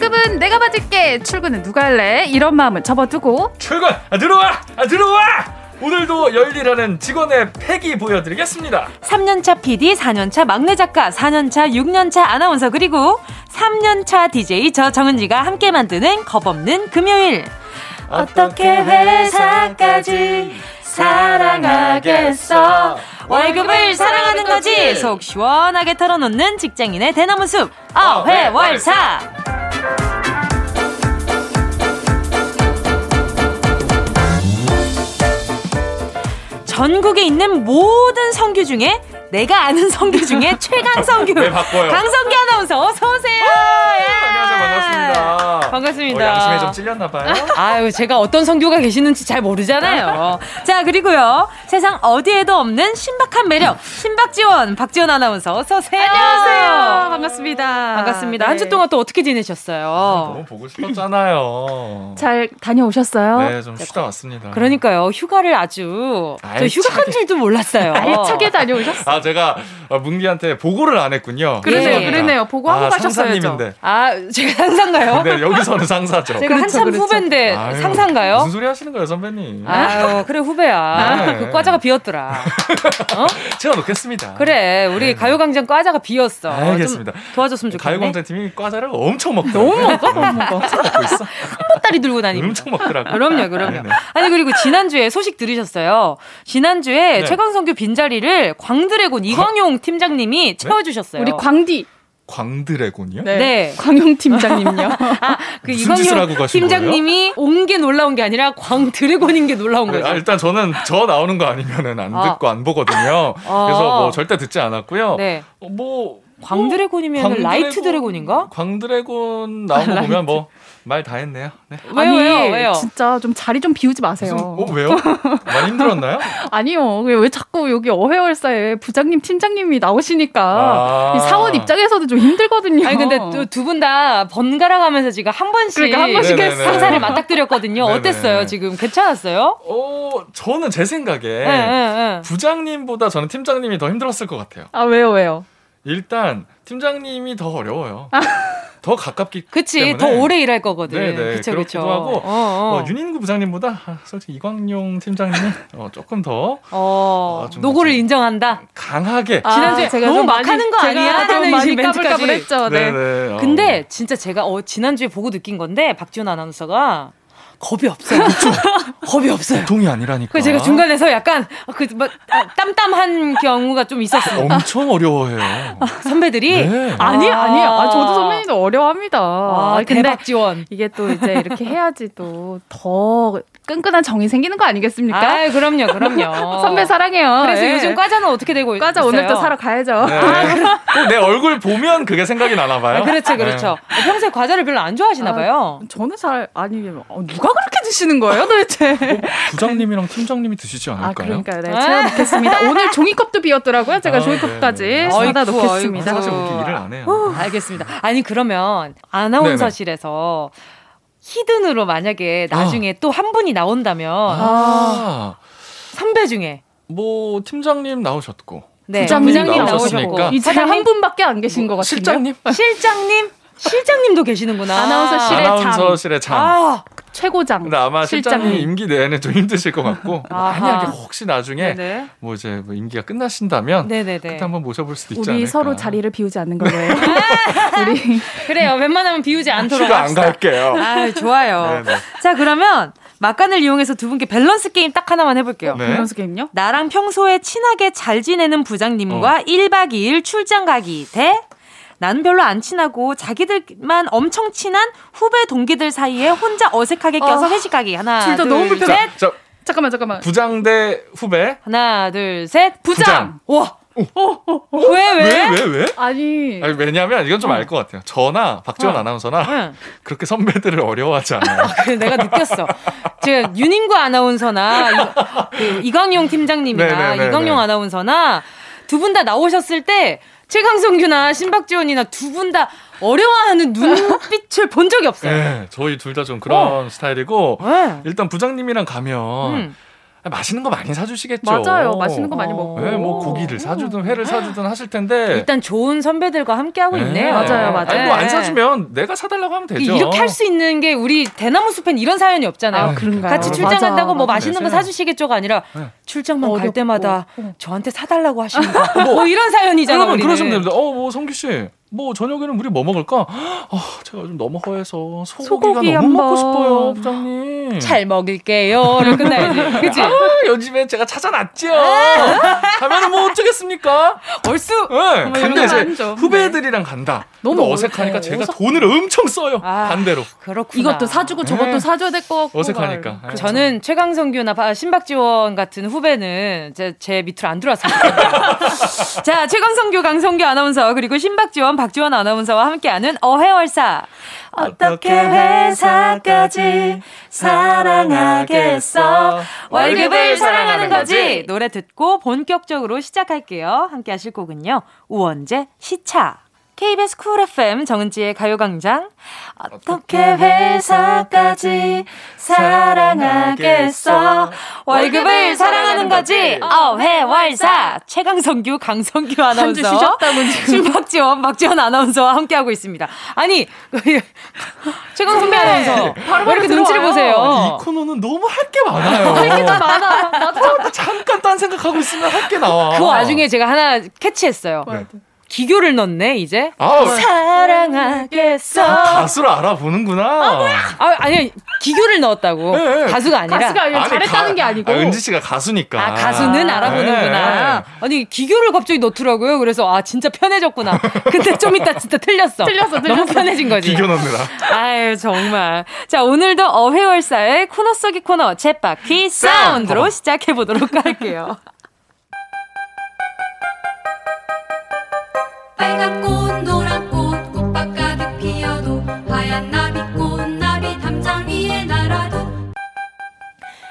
월급은 내가 받을게. 출근은 누가 할래? 이런 마음은 접어두고 출근 아, 들어와 아, 들어와 오늘도 열일하는 직원의 패기 보여드리겠습니다. 3년차 PD, 4년차 막내 작가, 4년차, 6년차 아나운서 그리고 3년차 DJ 저 정은지가 함께 만드는 겁없는 금요일. 어떻게 회사까지 사랑하겠어? 월급을 사랑하는 거지. 속 시원하게 털어놓는 직장인의 대나무 숲. 어회월사. 전국에 있는 모든 성규 중에 내가 아는 성규 중에 최강 성규. 왜 바꿔요? 강성규 아나운서 어서 오세요. 반갑습니다. 어, 양심에 좀 찔렸나 봐요. 아유 제가 어떤 성규가 계시는지 잘 모르잖아요. 자 그리고요 세상 어디에도 없는 신박한 매력 신박지원 박지원 아나운서 어서 오세요. 안녕하세요. 반갑습니다. 반갑습니다. 네. 한주 동안 또 어떻게 지내셨어요? 너무 보고 싶었잖아요. 잘 다녀오셨어요? 네, 좀 쉬다 왔습니다. 그러니까요 휴가를 아주 저 알차게. 휴가 간 줄도 몰랐어요. 알차게 다녀오셨어요. 아 제가 어, 뭉디한테 보고를 안 했군요. 그러네요, 예. 그러네요. 보고하고 아. 상사님인데. 아 제가 상상가요? 네, 여기서 는 상사죠. 제가 그렇죠, 한참 그렇죠. 후배인데 아유, 상상가요? 무슨 소리 하시는 거예요, 선배님? 아유 그래 후배야. 네. 그 과자가 비었더라. 어? 채워놓겠습니다. 그래 우리 네. 가요광장 과자가 비었어. 알겠습니다. 좀 도와줬으면 좋겠네. 가요광장 팀이 과자를 엄청 먹더라고요. 너무 먹어, 너무 먹어. 먹고 있어. 딸이 들고 다니고. 엄청 먹더라고요. 그럼요, 그럼요. 네네. 아니 그리고 지난주에 소식 들으셨어요. 지난주에 네. 최광성규 빈자리를 광드래곤 이광용 팀장님이 채워주셨어요. 우리 광디. 광드래곤이요? 네. 네. 광용 팀장님요. 그 짓을 하고 이광용 팀장님이 온 게 놀라운 게 아니라 광드래곤인 게 놀라운 거죠. 아, 일단 저는 저 나오는 거 아니면은 안 아. 듣고 안 보거든요. 아. 그래서 뭐 절대 듣지 않았고요. 네. 어, 뭐 광드래곤이면 광드래곤- light dragon인가? 광드래곤 나온 거 보면 뭐 말 다 했네요. 네. 왜요, 아니, 왜요, 왜요? 진짜 좀 자리 좀 비우지 마세요. 무슨, 어, 왜요? 많이 힘들었나요? 아니요. 왜, 왜 자꾸 여기 어회월사에 부장님, 팀장님이 나오시니까 아. 이 사원 입장에서도 좀 힘들거든요. 아니 근데 두 분 다 번갈아 가면서 지금 한 번씩 그러니까 한 번씩 네네네. 상사를 맞닥뜨렸거든요. 어땠어요? 지금 괜찮았어요? 어, 저는 제 생각에 네, 네, 네. 부장님보다 저는 팀장님이 더 힘들었을 것 같아요. 아, 왜요, 왜요? 일단 팀장님이 더 어려워요. 더 가깝기 그치 때문에. 더 오래 일할 거거든. 네네, 그쵸 그렇기도 그쵸. 하고, 어, 어. 어, 윤인구 부장님보다 아, 솔직히 이광용 팀장님이 어, 조금 더 어, 아, 좀 노고를 좀- 인정한다. 강하게. 지난주에 너무 좀막 하는 거 제가 아니야? 좀 하는 많이 멘트까지. 까불까불했죠. 네. 네네. 어. 근데 진짜 제가 어, 지난주에 보고 느낀 건데 박지훈 아나운서가 겁이 없어요. 겁이 없어요. 보통이 아니라니까. 그래서 제가 중간에서 약간 그 뭐, 아, 땀땀한 경우가 좀 있었어요. 엄청 어려워해요. 선배들이 네. 아니, 아. 아니에요. 아, 저도 선배님도 어려워합니다. 아, 근데 대박 지원. 이게 또 이제 이렇게 해야지 또 더 끈끈한 정이 생기는 거 아니겠습니까? 아, 그럼요, 그럼요. 선배 사랑해요. 그래서 예. 요즘 과자는 어떻게 되고 있어요? 과자 오늘도 사러 가야죠. 네. 꼭내 얼굴 보면 그게 생각이 나나 봐요. 아, 그렇죠, 그렇죠. 평소에 과자를 별로 안 좋아하시나 아, 봐요. 저는 잘 아니 어, 누가 그렇게 드시는 거예요 도대체? 네. 부장님이랑 팀장님이 드시지 아 않을까요? 그러니까요. 네, 채워 놓겠습니다. 오늘 종이컵도 비었더라고요. 제가 아, 종이컵까지 네, 네. 사다 놓겠습니다. 사실 아이고. 그렇게 일을 안 해요. 어, 알겠습니다. 아니 그러면 아나운서실에서 히든으로 만약에 나중에 또한 분이 나온다면 아, 선배 중에 뭐 팀장님 나오셨고 네, 부장님. 나오셨고 이제 한 분밖에 안 계신 것 같은데. 실장님 실장님 실장님도 계시는구나. 아나운서실의 아나운서실의 장. 아, 최고장. 근데 아마 실장님 실장님. 임기 내내 좀 힘드실 것 같고 아하. 만약에 혹시 나중에 네네. 뭐 이제 뭐 임기가 끝나신다면 네네네. 그때 한번 모셔볼 수도 있지 우리 않을까. 서로 자리를 비우지 않는 걸로. 우리 그래요. 웬만하면 비우지 않도록 휴가 안. 갈게요. 아, 좋아요. 네네. 자, 그러면 막간을 이용해서 두 분께 밸런스 게임 딱 하나만 해볼게요. 네. 밸런스 게임요? 나랑 평소에 친하게 잘 지내는 부장님과 어. 1박 2일 출장 가기 대 나는 별로 안 친하고 자기들만 엄청 친한 후배 동기들 사이에 혼자 어색하게 껴서 어. 회식 가기. 하나, 둘다 둘, 너무 불편해. 셋. 자, 잠깐만 잠깐만. 부장 대 후배. 하나, 둘, 셋. 부장. 와. 왜, 왜? 왜, 왜, 왜? 아니, 아니, 왜냐면 이건 좀 알 것 같아요. 저나 박지원 어. 아나운서나 응. 그렇게 선배들을 어려워하지 않아요. 그래, 내가 느꼈어. 제가 윤인구 아나운서나 이, 그 이광용 팀장님이나 네네네네. 이광용 아나운서나 두 분 다 나오셨을 때 최강성규나 신박지원이나 두 분 다 어려워하는 눈빛을 본 적이 없어요. 네, 저희 둘 다 좀 그런 어. 스타일이고 네. 일단 부장님이랑 가면 음. 맛있는 거 많이 사주시겠죠. 맞아요. 맛있는 거 많이 먹고. 네, 뭐 고기를 사주든 회를 사주든 하실 텐데. 일단 좋은 선배들과 함께 하고 네. 있네요. 맞아요, 맞아요. 아니, 뭐안 사주면 내가 사달라고 하면 되죠. 이렇게 할 수 있는 게 우리 대나무 숲엔 이런 사연이 없잖아요. 아, 그런가요? 같이 출장 맞아, 간다고 뭐 맛있는 거 사주시겠죠가 아니라 네. 출장만 어렵고. 갈 때마다 저한테 사달라고 하십니다. 뭐, 뭐 이런 사연이잖아요. 여러분 그러시면 됩니다. 어, 뭐 성규 씨. 뭐 저녁에는 우리 뭐 먹을까? 어, 제가 좀 너무 허해서 소고기가 소고기 너무 먹고 싶어요, 부장님. 잘 먹을게요. 를 끝나야지. 그치? 아, 요즘에 제가 찾아놨죠. 가면은 뭐 어쩌겠습니까? 얼쑤. 네. 근데 이제 후배들이랑 간다. 너무 어색하니까 제가 어색... 돈을 엄청 써요. 아, 반대로. 그렇구나. 이것도 사주고 저것도 네. 사줘야 될 것 같고. 어색하니까. 그 저는 최강성규나 신박지원 같은 후배는 제, 제 밑으로 안 들어왔습니다. 자, 최강성규, 강성규 아나운서 그리고 신박지원 박지원 아나운서와 함께하는 어회월사. 어떻게 회사까지 사랑하겠어? 월급을 사랑하는 거지. 노래 듣고 본격적으로 시작할게요. 함께 하실 곡은요. 우원재 시차. KBS 쿨 FM 정은지의 가요광장. 어떻게 회사까지 사랑하겠어? 월급을 사랑하는 거지. 어회월사. 최강성규, 강성규 아나운서. 쉬셨다고 신박지원, 박지원 아나운서와 함께하고 있습니다. 아니, 최강성규 아나운서. 왜 이렇게 눈치를 보세요? 이 코너는 너무 할 게 많아요. 할 게 많아. 나도 잠깐 딴 생각하고 있으면 할 게 나와. 그 와중에 제가 하나 캐치했어요. 네. 기교를 넣네 이제. 아, 사랑하겠어. 아, 가수를 알아보는구나. 아, 아니 기교를 넣었다고. 네, 네. 가수가 아니라. 가수가 아니라 아니, 잘했다는 가, 게 아니고. 아, 은지 씨가 가수니까. 아 가수는 알아보는구나. 네. 아니 기교를 갑자기 넣더라고요. 그래서 아 진짜 편해졌구나. 근데 좀 이따 진짜 틀렸어. 틀렸어, 틀렸어. 너무 편해진 거지. 기교 넣느라. 아유 정말. 자 오늘도 어회월사의 코너 속의 코너 챗바퀴 사운드로 시작해 보도록 할게요. 빨간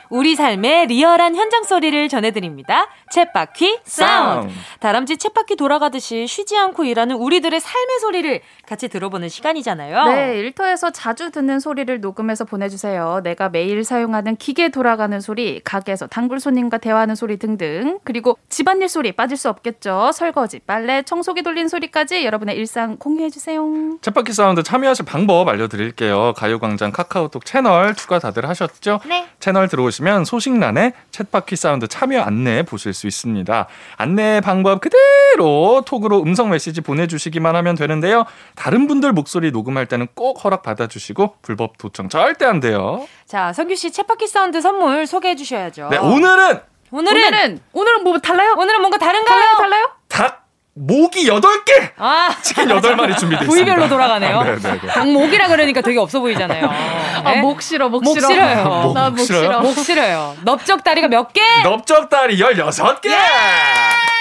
우리 삶의 리얼한 현장 소리를 전해드립니다. 쳇바퀴 사운드. 다람쥐 쳇바퀴 돌아가듯이 쉬지 않고 일하는 우리들의 삶의 소리를 같이 들어보는 시간이잖아요. 네, 일터에서 자주 듣는 소리를 녹음해서 보내주세요. 내가 매일 사용하는 기계 돌아가는 소리, 가게에서 단골 손님과 대화하는 소리 등등. 그리고 집안일 소리 빠질 수 없겠죠. 설거지, 빨래, 청소기 돌린 소리까지 여러분의 일상 공유해주세요. 쳇바퀴 사운드 참여하실 방법 알려드릴게요. 가요광장 카카오톡 채널 추가 다들 하셨죠? 네. 채널 들어오시면 소식란에 쳇바퀴 사운드 참여 안내 보실 수 있습니다. 안내 방법 그대로 톡으로 음성 메시지 보내주시기만 하면 되는데요. 다른 분들 목소리 녹음할 때는 꼭 허락 받아주시고 불법 도청 절대 안 돼요. 자, 성규 씨 쳇바퀴 사운드 선물 소개해 주셔야죠. 네, 오늘은 오늘은 오늘은, 오늘은 뭐 달라요? 오늘은 뭔가 다른가요? 달라요? 달라요? 닭 목이 8개! 아. 치킨 8마리 준비되어. 부위별로 돌아가네요. 아, 네, 네, 네. 닭목이라 그러니까 되게 없어 보이잖아요. 아, 네? 아, 목 싫어, 목, 목 싫어요. 목, 목 싫어요? 목 싫어요. 넓적다리가 몇 개? 넓적다리 16개! 예!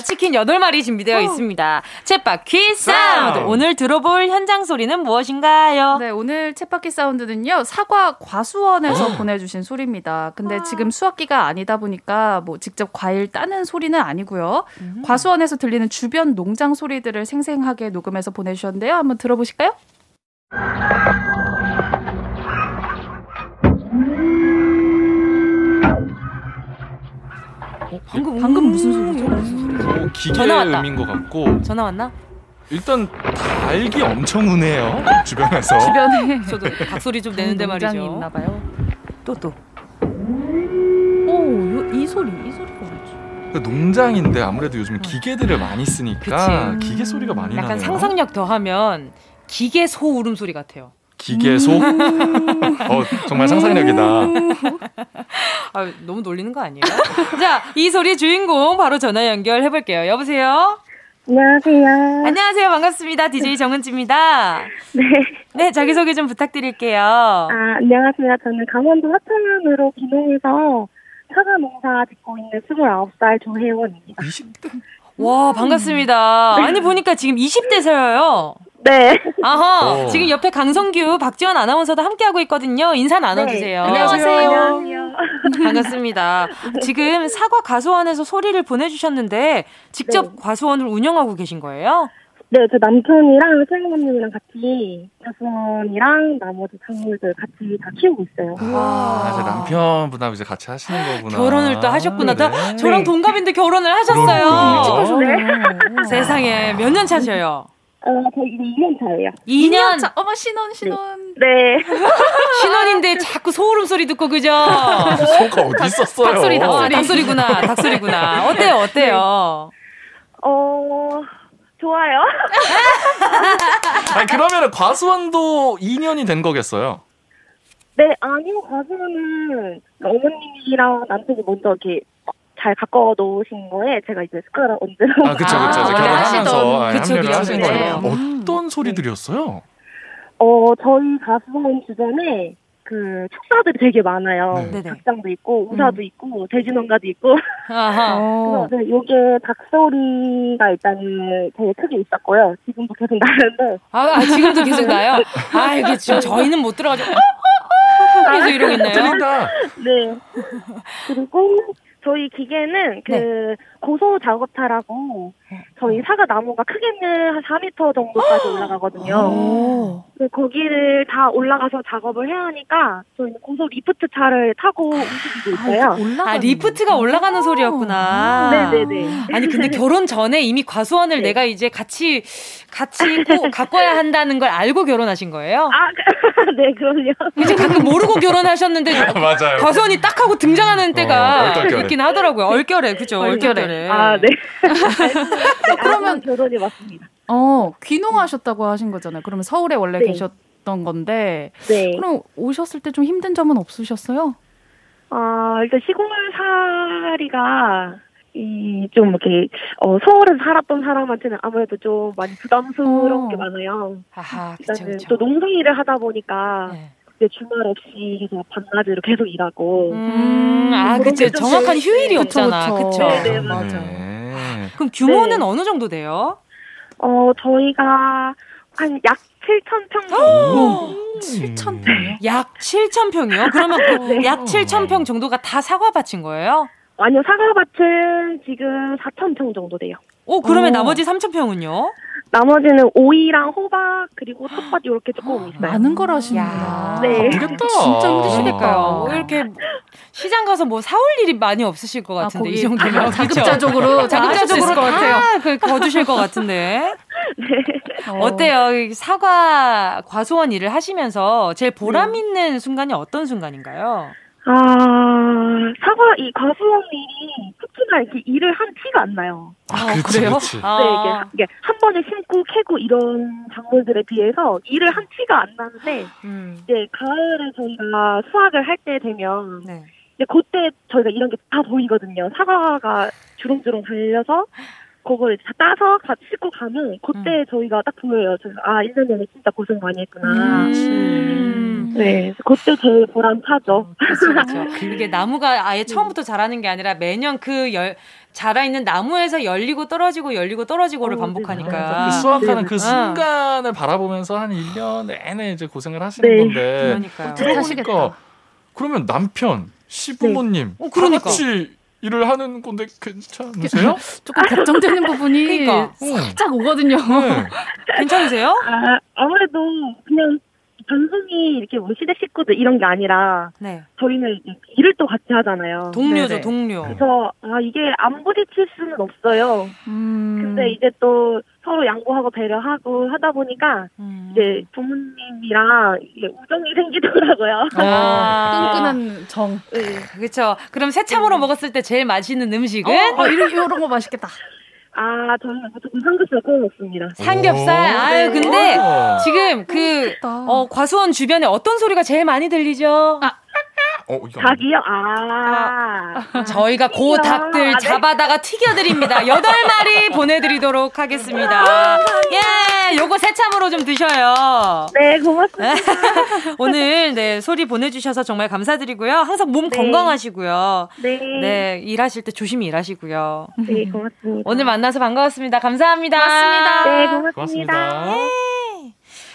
치킨 8마리 준비되어 어. 있습니다. 챗바퀴 사운드. 오늘 들어볼 현장 소리는 무엇인가요? 네, 오늘 챗바퀴 사운드는요. 사과 과수원에서 어. 보내주신 소리입니다. 근데 아. 지금 수확기가 아니다 보니까 뭐 직접 과일 따는 소리는 아니고요. 음. 과수원에서 들리는 주변 농장 소리들을 생생하게 녹음해서 보내주셨는데요. 한번 들어보실까요? 방금 방금 무슨 소리죠? 무슨 소리죠? 어, 기계 전화 왔다. 음인 것 같고. 전화 왔나? 일단 닭이 엄청 우네요 주변에서. 주변에 저도 닭 소리 좀 내는데 말이죠. 있나 봐요. 또 또. 오, 이 소리, 이 소리가 뭐지? 그러니까 농장인데 아무래도 요즘 기계들을 많이 쓰니까 그치. 기계 소리가 많이 약간 나네요. 상상력 더하면 기계 소 울음 소리 같아요. 기계소? 음. 어, 정말 상상력이다. 아, 너무 놀리는 거 아니에요? 자, 이 소리 주인공 바로 전화 연결해 볼게요. 여보세요? 안녕하세요. 안녕하세요. 반갑습니다. DJ 정은지입니다. 네. 네, 자기소개 좀 부탁드릴게요. 아, 안녕하세요. 저는 강원도 화천으로 기농에서 사과 농사 짓고 있는 29살 조혜원입니다. 20대? 와, 반갑습니다. 아니, 보니까 지금 20대세요. 네. 아하. 오. 지금 옆에 강성규, 박지원 아나운서도 함께하고 있거든요. 인사 나눠주세요. 네. 안녕하세요. 안녕하세요. 반갑습니다. 지금 사과 과수원에서 소리를 보내주셨는데 직접 네. 과수원을 운영하고 계신 거예요? 네, 저 남편이랑 생모님이랑 같이 과수원이랑 나머지 작물들 같이 다 키우고 있어요. 와, 아, 남편분하고 이제 같이 하시는 거구나. 결혼을 또 하셨구나. 네. 저랑 동갑인데 결혼을 하셨어요. 네. 세상에 몇 년 차셔요? 어, 저 이제 2년 차예요. 2년, 2년 차. 어머 신혼 신혼. 네. 네. 신혼인데 자꾸 소름 소리 듣고 그죠? 소가 어디 있었어요? 닭소리 닭소리. 어, 닭소리구나. 닭소리구나. 어때요? 어때요? 어. 좋아요. 아니, 그러면 과수원도 2년이 된 거겠어요? 네, 아니요. 과수원은 어머님이랑 남편이 먼저 이렇게 잘 가꿔 놓으신 거에 제가 이제 숟가락 얹으러 아 그쵸 그쵸 아, 결혼하면서 아, 합류를 하신 거예요. 어떤 소리들이었어요? 어 저희 가수원 주변에 그 축사들이 되게 많아요. 네. 닭장도 있고 우사도 음. 있고 돼지농가도 있고. 그래서 네, 요게 닭소리가 일단은 되게 크게 있었고요. 지금도 계속 나는데. 아, 아 지금도 계속 나요? 아 이게 지금 저희는 못 들어가지고 계속 이러고 있네요. 네. 그리고 저희 기계는 그 네. 고소 작업차라고 저희 사과 나무가 크게는 한 4m 정도까지 올라가거든요. 그 거기를 다 올라가서 작업을 해야 하니까 저희는 고소 리프트 차를 타고 움직이고 있어요. 아, 아 리프트가 올라가는 소리였구나. 네네네. 아니 근데 결혼 전에 이미 과수원을 네. 내가 이제 같이 같이 꼭 가꿔야 한다는 걸 알고 결혼하신 거예요? 아, 네 그럼요. 이제 가끔 모르고 결혼하셨는데 맞아요. 과수원이 딱 하고 등장하는 때가 어, 있긴 하더라고요. 얼결에 그죠? 얼결에. 아 네. 네, 그러면 결혼이 맞습니다. 어, 귀농하셨다고 하신 거잖아요. 그러면 서울에 원래 네. 계셨던 건데. 네. 그럼 오셨을 때 좀 힘든 점은 없으셨어요? 아, 일단 시골 살이가 이좀 이렇게 어 서울에서 살았던 사람한테는 아무래도 좀 많이 부담스러운 어. 게 많아요. 아하, 그쵸, 그쵸. 또 농사 일을 하다 보니까 네. 이제 주말 없이 계속 밤낮으로 계속 일하고. 음, 아, 그쵸. 정확한 휴일이 없잖아. 그쵸. 네, 네, 맞아요. 그럼 규모는 네. 어느 정도 돼요? 어, 저희가 한 약 7천 평 정도. 7천 평이요? 약 7천 평이요? 그러면 그 약 7천 평 정도가 다 사과밭인 거예요? 아니요, 사과밭은 지금 4천 평 정도 돼요. 오, 그러면 오. 나머지 3천 평은요? 나머지는 오이랑 호박 그리고 텃밭 이렇게 조금 있어요. 많은 걸 하시는구나. 네. 바쁘겠다. 진짜 힘드시겠다. 이렇게 시장 가서 뭐 사올 일이 많이 없으실 것 아, 같은데 아, 이 정도면 자급자족으로 자급자족으로 것 같아요. 그 거두실 것 같은데. 네. 어때요? 사과 과수원 일을 하시면서 제일 보람 네. 있는 순간이 어떤 순간인가요? 아, 사과, 이 과수원 일이 특히나 이렇게 일을 한 티가 안 나요. 아, 아 그치, 그래요? 그치. 아. 네, 이게, 이게 한 번에 심고 캐고 이런 작물들에 비해서 일을 한 티가 안 나는데, 음. 이제 가을에 저희가 수확을 할 때 되면, 네. 이제 그때 저희가 이런 게 다 보이거든요. 사과가 주렁주렁 달려서, 그걸 다 따서 같이 싣고 가면 그때 음. 저희가 딱 보여요. 저희가 아 1년 전에 진짜 고생 많이 했구나. 음. 네, 그때 제일 보람차죠. 그렇죠, 그렇죠. 그게 나무가 아예 처음부터 자라는 게 아니라 매년 그 열, 자라있는 나무에서 열리고 떨어지고 열리고 떨어지고를 어, 반복하니까. 네. 그 수확하는 네. 그 순간을 바라보면서 한 1년 내내 이제 고생을 하시는 네. 건데. 그러니까요. 들어보니까 그러면 남편, 시부모님 네. 어, 그러니까. 같이 일을 하는 건데 괜찮으세요? 조금 걱정되는 부분이 그러니까. 살짝 오거든요. 네. 괜찮으세요? 아, 아무래도 그냥 단순히 이렇게 뭐 시댁 식구들 이런 게 아니라 네. 저희는 일을 또 같이 하잖아요. 동료죠, 네네. 동료. 그래서 아 이게 안 부딪힐 수는 없어요. 음. 근데 이제 또 서로 양보하고 배려하고 하다 보니까 음. 이제 부모님이랑 이게 우정이 생기더라고요. 아. 끈끈한 정. 네. 그렇죠. 그럼 새참으로 네. 먹었을 때 제일 맛있는 음식은? 어, 어 이런 이런 거 맛있겠다. 아, 저는 무조건 삼겹살 구워 먹습니다. 삼겹살? 아유, 네. 근데 지금 그, 어, 과수원 주변에 어떤 소리가 제일 많이 들리죠? 아, 어, 닭이요? 아. 아. 저희가 고 닭들 아, 네. 잡아다가 튀겨드립니다. 여덟 마리 보내드리도록 하겠습니다. 예, 요거 새참으로 좀 드셔요. 네, 고맙습니다. 오늘, 네, 소리 보내주셔서 정말 감사드리고요. 항상 몸 네. 건강하시고요. 네. 네, 일하실 때 조심히 일하시고요. 네, 고맙습니다. 오늘 만나서 반가웠습니다. 감사합니다. 고맙습니다. 네, 고맙습니다. 고맙습니다. 예.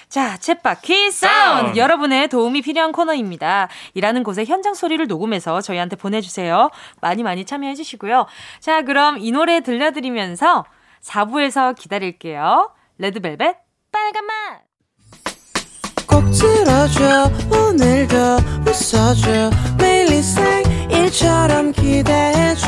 자, 챗바퀴 사운드. 여러분의 도움이 필요한 코너입니다. 일하는 곳에 현장 소리를 녹음해서 저희한테 보내주세요. 많이 많이 참여해 주시고요. 자, 그럼 이 노래 들려드리면서 4부에서 기다릴게요. 레드벨벳, 빨간 맛! 꼭 들어줘, 오늘도 웃어줘, 매일 일처럼 기대해줘.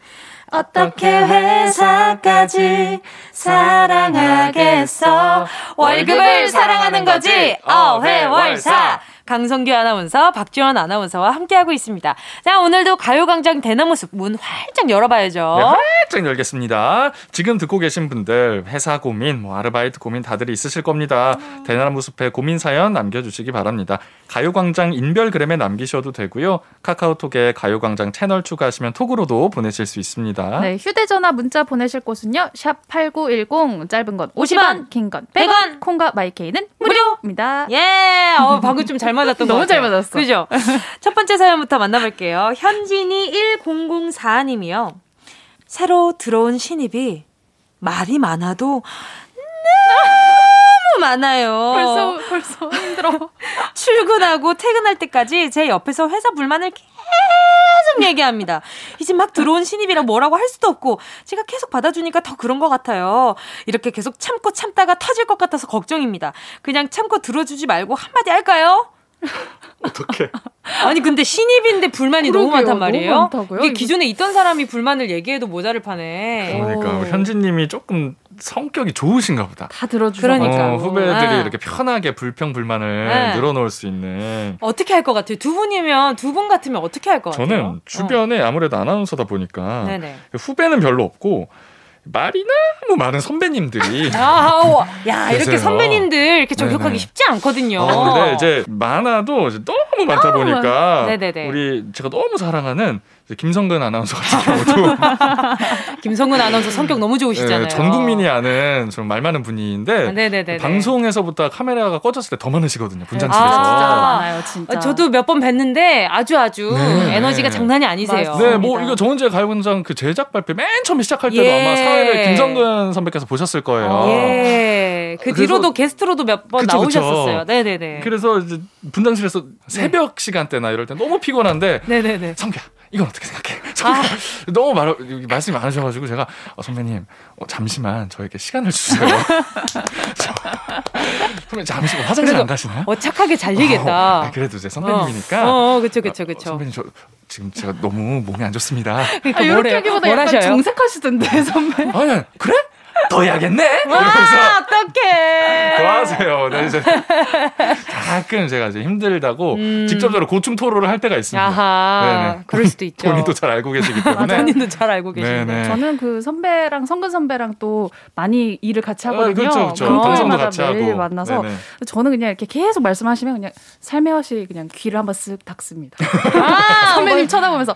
어떻게 회사까지 사랑하겠어 월급을 사랑하는 거지 어회월사 강성규 아나운서, 박지원 아나운서와 함께하고 있습니다. 자, 오늘도 가요광장 대나무숲 문 활짝 열어봐야죠. 네, 활짝 열겠습니다. 지금 듣고 계신 분들 회사 고민, 뭐 아르바이트 고민 다들 있으실 겁니다. 음. 대나무숲에 고민 사연 남겨주시기 바랍니다. 가요광장 인별그램에 남기셔도 되고요. 카카오톡에 가요광장 채널 추가하시면 톡으로도 보내실 수 있습니다. 네, 휴대전화 문자 보내실 곳은요. 샵 8910 짧은 건 50원, 긴 건 100원, 콩과 마이케이는 무료입니다. 예, 어, 방금 좀 잘 맞았던 거 너무 잘 맞았어. 그죠? 첫 번째 사연부터 만나볼게요. 현진이 1004님이요. 새로 들어온 신입이 말이 많아도 많아요. 벌써 벌써 힘들어. 출근하고 퇴근할 때까지 제 옆에서 회사 불만을 계속 얘기합니다. 이제 막 들어온 신입이라 뭐라고 할 수도 없고 제가 계속 받아주니까 더 그런 것 같아요. 이렇게 계속 참고 참다가 터질 것 같아서 걱정입니다. 그냥 참고 들어주지 말고 한마디 할까요? 어떻게? 아니 근데 신입인데 불만이 그러게요, 너무 많단 말이에요. 너무 이게 기존에 있던 사람이 불만을 얘기해도 모자를 파네. 그러니까 현진님이 조금 성격이 좋으신가 보다. 다 들어주고 그러니까 어, 후배들이 네. 이렇게 편하게 불평 불만을 네. 늘어놓을 수 있는. 어떻게 할 것 같아요? 두 분이면 두 분 같으면 어떻게 할 것 같아요? 저는 주변에 어. 아무래도 아나운서다 보니까 네네. 후배는 별로 없고 말이 너무 많은 선배님들이 아, 야 이렇게 선배님들 이렇게 저격하기 네네. 쉽지 않거든요. 어, 근데 이제 많아도 이제 너무 많다 보니까 네네네. 우리 제가 너무 사랑하는 김성근 아나운서 같은 경우도 김성근 아나운서 성격 너무 좋으시잖아요. 네, 전 국민이 아는 좀 말 많은 분인데 네네네 방송에서부터 카메라가 꺼졌을 때 더 많으시거든요 분장실에서. 아, 진짜 많아요, 진짜. 어, 저도 몇 번 뵀는데 아주 아주 네. 에너지가 장난이 아니세요. 네, 뭐 이거 정은재 가요광장 그 제작 발표 맨 처음에 시작할 때도 예. 아마 사회를 김성근 선배께서 보셨을 거예요. 예. 그 뒤로도 게스트로도 몇 번 나오셨었어요. 네 네 네. 그래서 이제 분장실에서 새벽 네. 시간대나 이럴 때 너무 피곤한데 네네네. 성규야 이건 어떻게 생각해? 아. 너무 말, 말씀이 많으셔가지고 제가 어, 선배님 어, 잠시만 저에게 시간을 주세요. 선배님 잠시 만 화장실 안 가시나요? 어 착하게 잘 얘기했다. 어, 그래도 제 선배님이니까. 어, 어 그쵸 그쵸 그쵸. 선배님 저 지금 제가 너무 몸이 안 좋습니다. 그러니까 아, 이렇게 하기보다 약간 정색하시던데 선배. 아니 그래? 더 해야겠네? 와, 어떡해. 더 하세요. 네, 이제 가끔 제가 이제 힘들다고 음. 직접적으로 고충 토로를 할 때가 있습니다. 아하, 네네. 그럴 수도 있죠. 본인도 잘 알고 계시기 때문에. 본인도 잘 알고 계시는데. 저는 그 선배랑 성근 선배랑 또 많이 일을 같이 아, 하거든요. 아, 그렇죠, 그렇죠. 방송도 같이 매일 하고. 만나서 네네. 저는 그냥 이렇게 계속 말씀하시면 그냥 살며시 그냥 귀를 한번 쓱 닫습니다. 아, 선배님 뭐. 쳐다보면서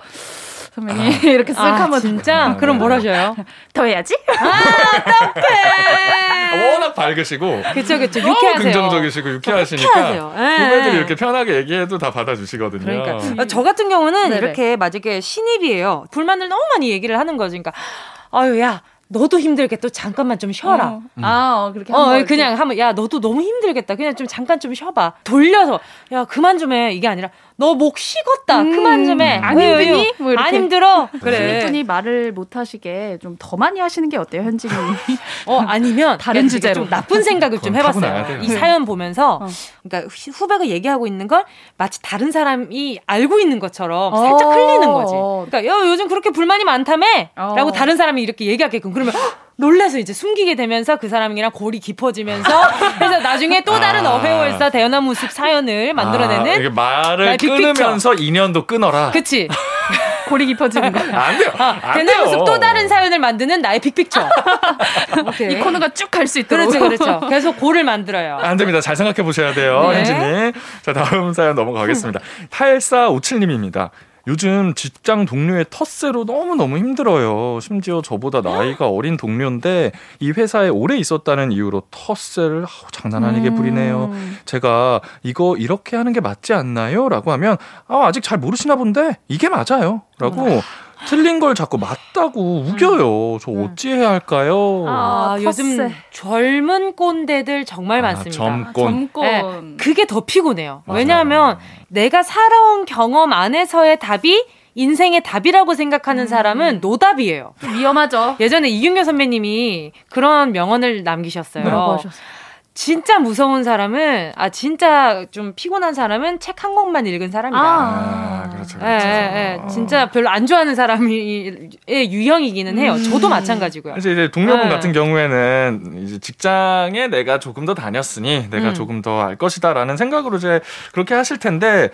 선배님 아. 이렇게 쓱 아, 한번 진짜 아, 그럼 뭘 하셔요? 더 해야지? 아 어떡해 워낙 밝으시고 그쵸 그쵸 유쾌하세요 긍정적이시고 유쾌하시니까 후배들이 네. 이렇게 편하게 얘기해도 다 받아주시거든요 그러니까 어, 저 같은 경우는 네네. 이렇게 만약에 신입이에요 불만을 너무 많이 얘기를 하는 거지 그러니까 아유 야 너도 힘들겠다. 잠깐만 좀 쉬어라. 어. 음. 아, 어, 그렇게 어, 그냥 하면 야, 너도 너무 힘들겠다. 그냥 좀 잠깐 좀 쉬어 봐. 돌려서 야, 그만 좀 해. 이게 아니라 너 목 식었다. 음. 그만 좀 해. 안 힘드니? 뭐안 힘들어. 그래. 신입분이 말을 못 하시게 좀 더 많이 하시는 게 어때요, 현진이? 어, 아니면 다른 주제로 좀 나쁜 생각을 좀 해봤어요. 이 사연 보면서 어. 그러니까 후배가 얘기하고 있는 걸 마치 다른 사람이 알고 있는 것처럼 살짝 흘리는 거지. 어. 그러니까 야, 요즘 그렇게 불만이 많다며?라고 어. 다른 사람이 이렇게 얘기하게끔 그러면 놀래서 이제 숨기게 되면서 그 사람이랑 골이 깊어지면서 그래서 나중에 또 다른 아. 어회월사 대연나무숲 사연을 만들어내는 아, 말을 끊으면서 인연도 끊어라. 그치. 골이 깊어지는 거. 안 돼요. 안 대나무숲 또 다른 사연을 만드는 나의 빅픽처. 이 코너가 쭉 갈 수 있도록. 그렇죠, 그렇죠. 계속 골을 만들어요. 안 됩니다. 잘 생각해 보셔야 돼요, 네. 현진님. 자, 다음 사연 넘어가겠습니다. 8457님입니다. 요즘 직장 동료의 텃세로 너무너무 힘들어요. 심지어 저보다 나이가 어린 동료인데 이 회사에 오래 있었다는 이유로 텃세를 아우, 장난 아니게 부리네요. 음. 제가 이거 이렇게 하는 게 맞지 않나요? 라고 하면 아, 아직 잘 모르시나 본데 이게 맞아요. 라고 음. 틀린 걸 자꾸 맞다고 우겨요. 저 음. 어찌해야 할까요? 아, 아 요즘 젊은 꼰대들 정말 아, 많습니다. 점꼰. 점꼰. 네, 그게 더 피곤해요. 맞아요. 왜냐하면 내가 살아온 경험 안에서의 답이 인생의 답이라고 생각하는 음. 사람은 노답이에요. 위험하죠. 예전에 이윤경 선배님이 그런 명언을 남기셨어요. 뭐라고 하셨어요? 진짜 무서운 사람은 아 진짜 좀 피곤한 사람은 책 한 권만 읽은 사람이다. 아, 아 그렇죠. 그렇죠. 예, 예, 예. 진짜 별로 안 좋아하는 사람의 유형이기는 해요. 음. 저도 마찬가지고요. 사실 이제 동료분 예. 같은 경우에는 이제 직장에 내가 조금 더 다녔으니 내가 음. 조금 더 알 것이다라는 생각으로 이제 그렇게 하실 텐데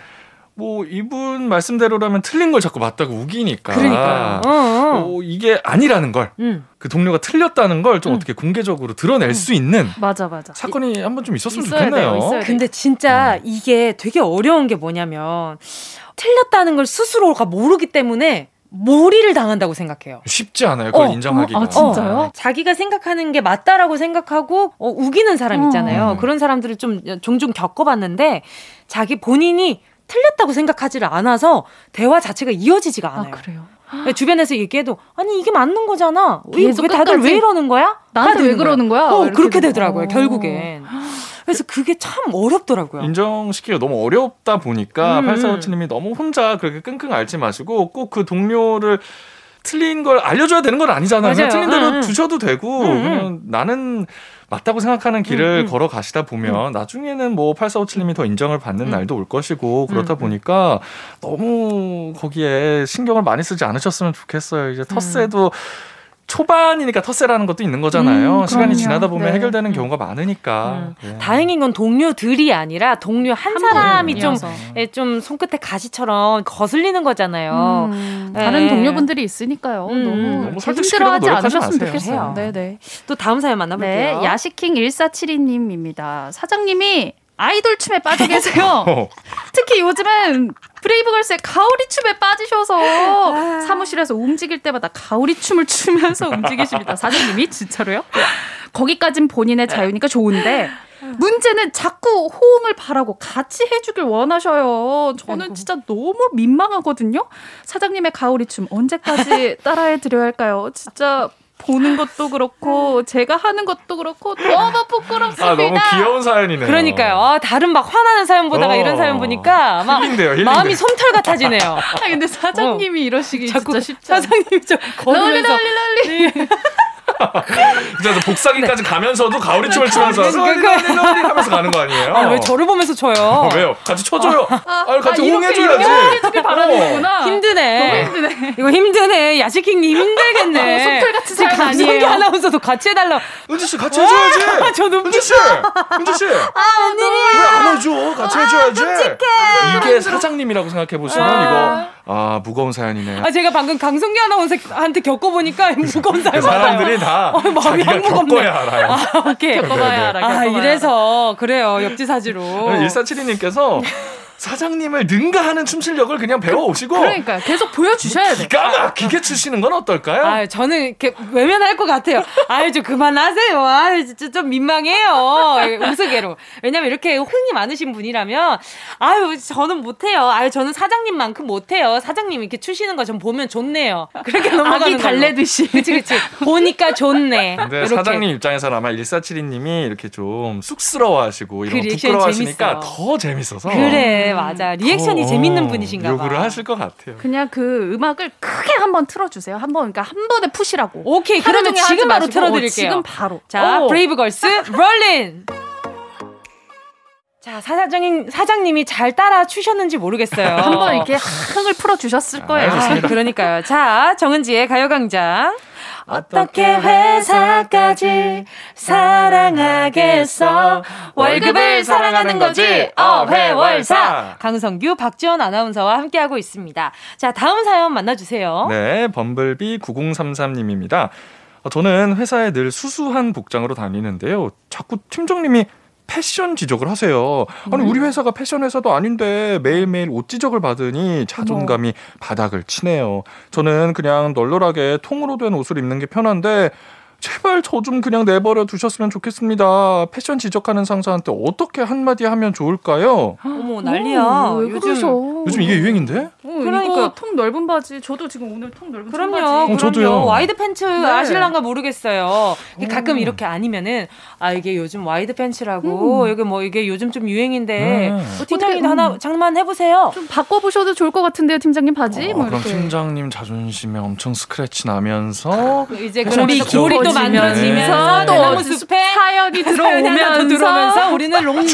뭐 이분 말씀대로라면 틀린 걸 자꾸 맞다고 우기니까 그러니까 어, 어. 어, 이게 아니라는 걸그 음. 동료가 틀렸다는 걸좀 음. 어떻게 공개적으로 드러낼 음. 수 있는 맞아 맞아 사건이 한번 좀 있었으면 좋겠네요. 돼요, 근데 진짜 음. 이게 되게 어려운 게 뭐냐면 틀렸다는 걸 스스로가 모르기 때문에 몰이를 당한다고 생각해요. 쉽지 않아요. 그걸 어, 인정하기가. 어, 아, 진짜요? 어, 자기가 생각하는 게 맞다라고 생각하고 어, 우기는 사람 있잖아요. 음. 그런 사람들을 좀 종종 겪어봤는데 자기 본인이 틀렸다고 생각하지를 않아서 대화 자체가 이어지지가 아, 않아요. 아, 그래요? 네, 주변에서 얘기해도 아니 이게 맞는 거잖아. 왜, 왜 다들 왜 이러는 거야? 나한테 왜 그러는 거야? 어, 그렇게 되더라고요. 어. 결국엔. 그래서 그게 참 어렵더라고요. 인정시키기가 너무 어렵다 보니까 음. 8457님이 너무 혼자 그렇게 끙끙 앓지 마시고 꼭 그 동료를 틀린 걸 알려줘야 되는 건 아니잖아요. 맞아요. 틀린 대로 음. 두셔도 되고 음. 그냥 나는 맞다고 생각하는 길을 음, 음. 걸어 가시다 보면 음. 나중에는 뭐 8457님이 더 인정을 받는 음. 날도 올 것이고 그렇다 음, 음. 보니까 너무 거기에 신경을 많이 쓰지 않으셨으면 좋겠어요. 이제 텃세도 초반이니까 텃세라는 것도 있는 거잖아요. 음, 시간이 지나다 보면 네. 해결되는 음. 경우가 많으니까. 음. 네. 다행인 건 동료들이 아니라 동료 한, 한 사람이 좀, 예, 좀 손끝에 가시처럼 거슬리는 거잖아요. 음. 네. 다른 동료분들이 있으니까요. 음. 너무, 너무 힘들어하지 않으셨으면 좋겠어요. 네네. 또 다음 사연 만나볼게요. 네, 야시킹 1472님입니다. 사장님이 아이돌 춤에 빠져 계세요. 특히 요즘은 브레이브걸스의 가오리 춤에 빠지셔서 아. 사무실에서 움직일 때마다 가오리 춤을 추면서 움직이십니다. 사장님이 진짜로요? 거기까진 본인의 자유니까 좋은데 문제는 자꾸 호응을 바라고 같이 해주길 원하셔요. 저는 진짜 너무 민망하거든요. 사장님의 가오리 춤 언제까지 따라해 드려야 할까요? 진짜 보는 것도 그렇고 제가 하는 것도 그렇고 너무 부끄럽습니다. 아, 너무 귀여운 사연이네요. 그러니까요. 아, 다른 막 화나는 사연 보다가 어. 이런 사연 보니까 막 힐링돼요, 힐링돼. 마음이 솜털 같아지네요. 아 근데 사장님이 어. 이러시기 자꾸 진짜 쉽지 사장님이 저 걸으면서 널리 널리 널리. 네. 진짜 복사기까지 네. 가면서도 가오리 춤을 추면서 널리 널리 하면서 가는 거 아니에요? 아, 왜 저를 보면서 쳐요? 어, 왜요? 같이 쳐줘요. 아, 아 같이 아, 호응해줘야지. 이렇게 바라는 거구나. 힘드네. 너무 힘드네. 이거 힘드네. 야식킹님 힘들겠네. 어, 속털 같은 사람 아니에요. 아나운서도 같이 해달라. 은지 씨 같이 해줘야지. 아, 저 눈빛. 은지 씨, 은지 씨. 아 웬일이야? 왜안 해줘? 같이 해줘야지. 아, 이게 사장님이라고 생각해 보시면 아. 이거 아 무거운 사연이네. 아 제가 방금 강성기 아나운서한테 겪어보니까 무거운 사연. 그 사람들이 다 어, 자기가 겪어야 알아요. 아, 오케이. 겪어봐야 알아. 아 이래서 그래요 역지사지로. 1472님께서 사장님을 능가하는 춤 실력을 그냥 배워 오시고 그러니까 계속 보여주셔야 돼. 기가 막히게 추시는 건 어떨까요? 아, 저는 이렇게 외면할 것 같아요. 아유, 좀 그만하세요. 아유, 진짜 좀 민망해요. 우스개로. 왜냐면 이렇게 호응이 많으신 분이라면 아유, 저는 못해요. 아유, 저는 사장님만큼 못해요. 사장님 이렇게 추시는 거 좀 보면 좋네요. 그렇게 넘어가는 달래듯이. 그치, 그치. 보니까 좋네. 근데 이렇게. 사장님 입장에서는 아마 1472님이 이렇게 좀 쑥스러워하시고 이런 부끄러워하시니까 재밌어. 더 재밌어서. 그래. 맞아. 리액션이 어, 재밌는 분이신가 봐. 요구를 하실 것 같아요. 그냥 그 음악을 크게 한번 틀어주세요. 한번 그러니까 한 번에 푸시라고. 오케이. 그러면 지금 바로 틀어드릴게요. 지금 바로. 자, 브레이브걸스 롤린. 자, 사장님, 사장님이 잘 따라 추셨는지 모르겠어요. 한번 이렇게 흥을 풀어 주셨을 거예요. 아, 그러니까요. 자, 정은지의 가요광장. 어떻게 회사까지 사랑하겠어? 월급을 사랑하는 거지. 어회월사. 강성규, 박지원 아나운서와 함께하고 있습니다. 자, 다음 사연 만나주세요. 네, 범블비 9033님입니다. 어, 저는 회사에 늘 수수한 복장으로 다니는데요. 자꾸 팀장님이 패션 지적을 하세요. 아니 우리 음. 회사가 패션 회사도 아닌데 매일매일 옷 지적을 받으니 자존감이 어. 바닥을 치네요. 저는 그냥 널널하게 통으로 된 옷을 입는 게 편한데 제발 저 좀 그냥 내버려 두셨으면 좋겠습니다. 패션 지적하는 상사한테 어떻게 한마디 하면 좋을까요? 어머 난리야. 오, 요즘 요즘 이게 유행인데? 어, 그러니까 통 넓은 바지. 저도 지금 오늘 통 넓은 그럼요, 바지. 어, 저도요. 와이드 팬츠 네. 아실랑가 모르겠어요. 가끔 이렇게 아니면은 아 이게 요즘 와이드 팬츠라고 음. 여기 뭐 이게 요즘 좀 유행인데 음. 어, 팀장님 음. 하나 장만 해보세요. 좀 바꿔보셔도 좋을 것 같은데요, 팀장님 바지. 어, 뭐 그럼 팀장님 자존심에 엄청 스크래치 나면서 이제 그럼 고리 또 만들어지면서 또 대나무 숲에 사연이 들어오면서 들어오면서 우리는 롱런.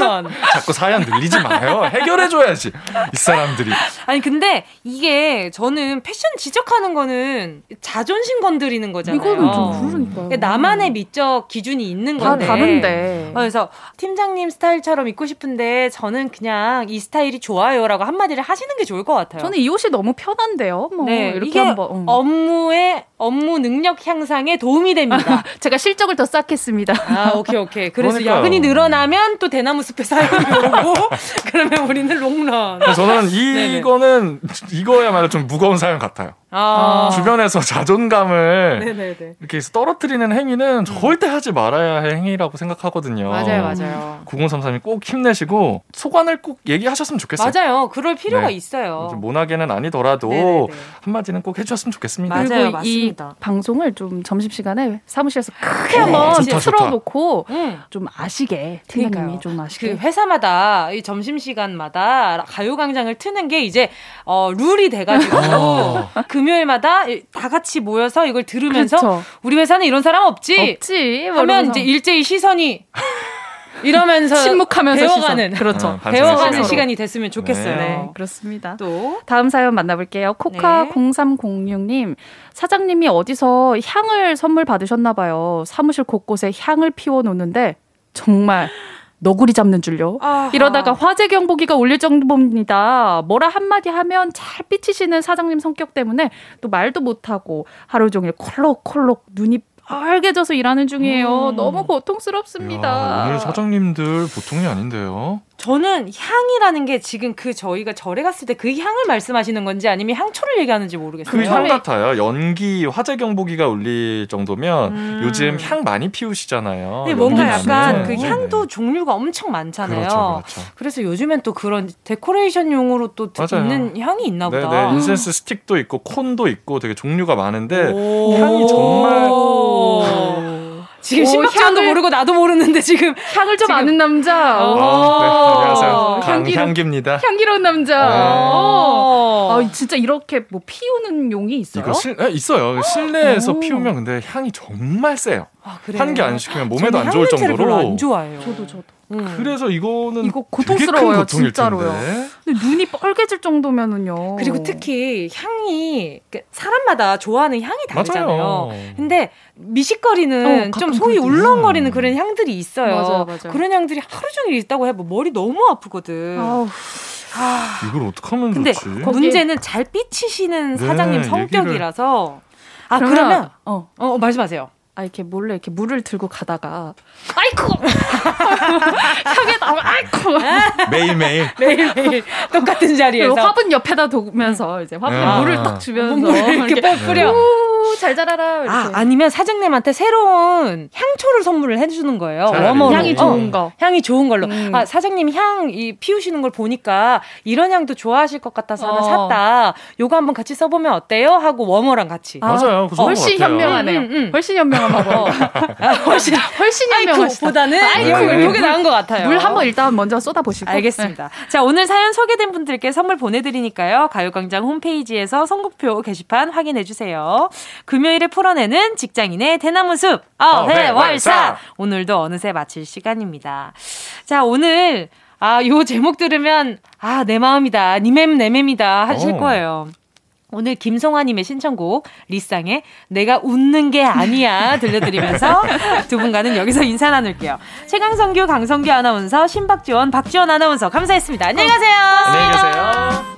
자꾸 사연 늘리지 마요. 해결해줘야지 이 사람들이. 아니 근데 이게 저는 패션 지적하는 거는 자존심 건드리는 거잖아요. 이거는 좀 그러니까. 그러니까 나만의 미적 기준이 있는 건데. 다 다른데. 그래서 팀장님 스타일처럼 입고 싶은데 저는 그냥 이 스타일이 좋아요라고 한마디를 하시는 게 좋을 것 같아요. 저는 이 옷이 너무 편한데요. 뭐 네, 이렇게 한번 음. 업무에 업무 능력 향상에 도움이 됩니다. 제가 실적을 더 쌓겠습니다. 아, 오케이, 오케이. 그래서 그러니까요. 야근이 늘어나면 또 대나무 숲에 사연이 오고, 그러면 우리는 롱런. 저는 이거는, 이거야말로 좀 무거운 사연 같아요. 아. 주변에서 자존감을 네네네. 이렇게 해서 떨어뜨리는 행위는 음. 절대 하지 말아야 할 행위라고 생각하거든요. 맞아요, 맞아요. 9033이 꼭 힘내시고 소관을 꼭 얘기하셨으면 좋겠어요. 맞아요. 그럴 필요가 네. 있어요. 모나게는 아니더라도 네네네. 한마디는 꼭 해주셨으면 좋겠습니다. 맞아요, 맞습니다. 이 방송을 좀 점심시간에 사무실에서 크게 한번 틀어놓고 음. 좀 아시게 팀장님이 좀 아시게. 그 회사마다 이 점심시간마다 가요광장을 트는 게 이제 어, 룰이 돼가지고 어. 금요일마다 다 같이 모여서 이걸 들으면서 그렇죠. 우리 회사는 이런 사람 없지? 없지. 하면 이제 일제히 시선이 이러면서 침묵하면서 배워가는 시선. 그렇죠. 어, 배워가는 시간이 됐으면 좋겠어요. 네. 네, 그렇습니다. 또 다음 사연 만나볼게요. 코카 네. 0306님 사장님이 어디서 향을 선물 받으셨나 봐요. 사무실 곳곳에 향을 피워 놓는데 정말 너구리 잡는 줄요. 아하. 이러다가 화재 경보기가 울릴 정도입니다. 뭐라 한마디 하면 잘 삐치시는 사장님 성격 때문에 또 말도 못하고 하루 종일 콜록콜록 눈이 빨개져서 일하는 중이에요. 음. 너무 고통스럽습니다. 야, 오늘 사장님들 보통이 아닌데요. 저는 향이라는 게 지금 그 저희가 절에 갔을 때 그 향을 말씀하시는 건지 아니면 향초를 얘기하는지 모르겠어요. 그 향 같아요. 연기 화재 경보기가 울릴 정도면 음. 요즘 향 많이 피우시잖아요. 네, 뭔가 약간 그 향도 네. 종류가 엄청 많잖아요. 그렇죠, 그렇죠. 그래서 요즘엔 또 그런 데코레이션용으로 또 맞아요. 있는 향이 있나 보다. 네, 네. 인센스 스틱도 있고 콘도 있고 되게 종류가 많은데 향이 정말 지금 신박찬도 모르고 나도 모르는데 지금 향을 좀 지금. 아는 남자. 어. 어. 네, 안녕하세요. 강향기입니다. 향기로운 남자. 네. 어. 아, 진짜 이렇게 뭐 피우는 용이 있어요? 이거 실, 네, 있어요. 실내에서 오. 피우면 근데 향이 정말 세요. 아, 한개 안 시키면 몸에도 안 좋을 정도로. 안 좋아해요. 저도 저도. 음. 그래서 이거는 이거 고통스러워요, 진짜로요. 근데 눈이 빨개질 정도면은요. 그리고 특히 향이 사람마다 좋아하는 향이 다르잖아요. 맞아요. 근데 미식거리는 어, 좀 속이 울렁거리는 그런 향들이 있어요. 맞아요, 맞아요. 그런 향들이 하루 종일 있다고 해봐 머리 너무 아프거든. 아우. 아. 이걸 어떻게 하면 근데 좋지? 문제는 잘 삐치시는 네, 사장님 성격이라서. 아 그러면, 그러면 어, 어 말씀하세요. 아 이렇게 몰래 이렇게 물을 들고 가다가 아이쿠! 향에 나와 아이쿠! 매일 매일? 매일 매일. 똑같은 자리에서. 화분 옆에다 두면서 이제 화분에 아. 물을 딱 주면서 물을 이렇게 뿌려 잘 자라라 이렇게. 아 아니면 사장님한테 새로운 향초를 선물을 해주는 거예요 워머 향이 좋은 거 향이 좋은 걸로 음. 아 사장님 향 이 피우시는 걸 보니까 이런 향도 좋아하실 것 같아서 하나 어. 샀다 요거 한번 같이 써보면 어때요 하고 워머랑 같이 아. 맞아요 그 훨씬 현명하네요 음, 음, 음. 훨씬 현명한 방법. 아, 훨씬 훨씬 현명하시보다는 아이고 요게 나은 것 같아요. 물 한번 일단 먼저 쏟아 보시고. 알겠습니다. 네. 자 오늘 사연 소개된 분들께 선물 보내드리니까요. 가요광장 홈페이지에서 선곡표 게시판 확인해 주세요. 금요일에 풀어내는 직장인의 대나무 숲 어회월사 오늘도 어느새 마칠 시간입니다. 자 오늘 아, 요 제목 들으면, 아, 내 마음이다. 니맴, 내맴이다. 하실 어. 거예요. 오늘 김성화님의 신청곡 리쌍의 내가 웃는 게 아니야 들려드리면서 두 분과는 여기서 인사 나눌게요. 최강성규, 강성규 아나운서, 신박지원, 박지원 아나운서 감사했습니다. 안녕히 가세요. 안녕히 계세요.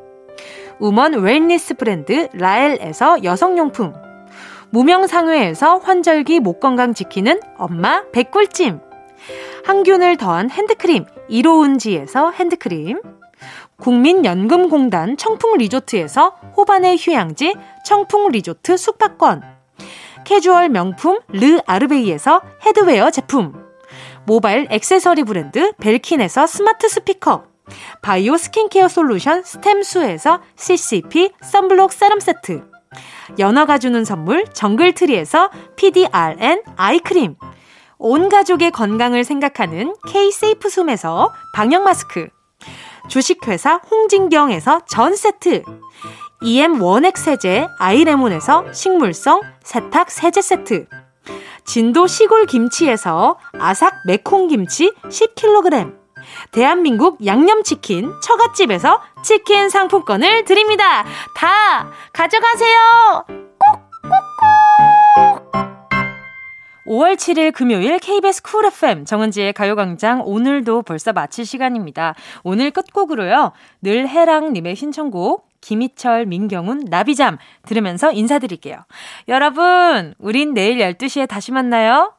woman wellness 브랜드 라엘에서 여성용품. 무명상회에서 환절기 목 건강 지키는 엄마 백꿀찜. 항균을 더한 핸드크림 이로운지에서 핸드크림. 국민연금공단 청풍리조트에서 호반의 휴양지 청풍리조트 숙박권. 캐주얼 명품 르 아르베이에서 headwear 제품. 모바일 액세서리 브랜드 벨킨에서 스마트 스피커 바이오 스킨케어 솔루션 스템수에서 CCP 썬블록 세럼 세트. 연어가 주는 선물 정글트리에서 PDRN 아이크림. 온 가족의 건강을 생각하는 K-세이프 숨에서 방역 마스크. 주식회사 홍진경에서 전 세트. EM 원액 세제 아이레몬에서 식물성 세탁 세제 세트. 진도 시골 김치에서 아삭 매콩 김치 10kg 대한민국 양념치킨 처갓집에서 치킨 상품권을 드립니다. 다 가져가세요. 꼭꼭꼭. 5월 7일 금요일 KBS 쿨 FM 정은지의 가요광장 오늘도 벌써 마칠 시간입니다. 오늘 끝곡으로요. 늘 해랑님의 신청곡 김희철, 민경훈, 나비잠 들으면서 인사드릴게요. 여러분, 우린 내일 12시에 다시 만나요.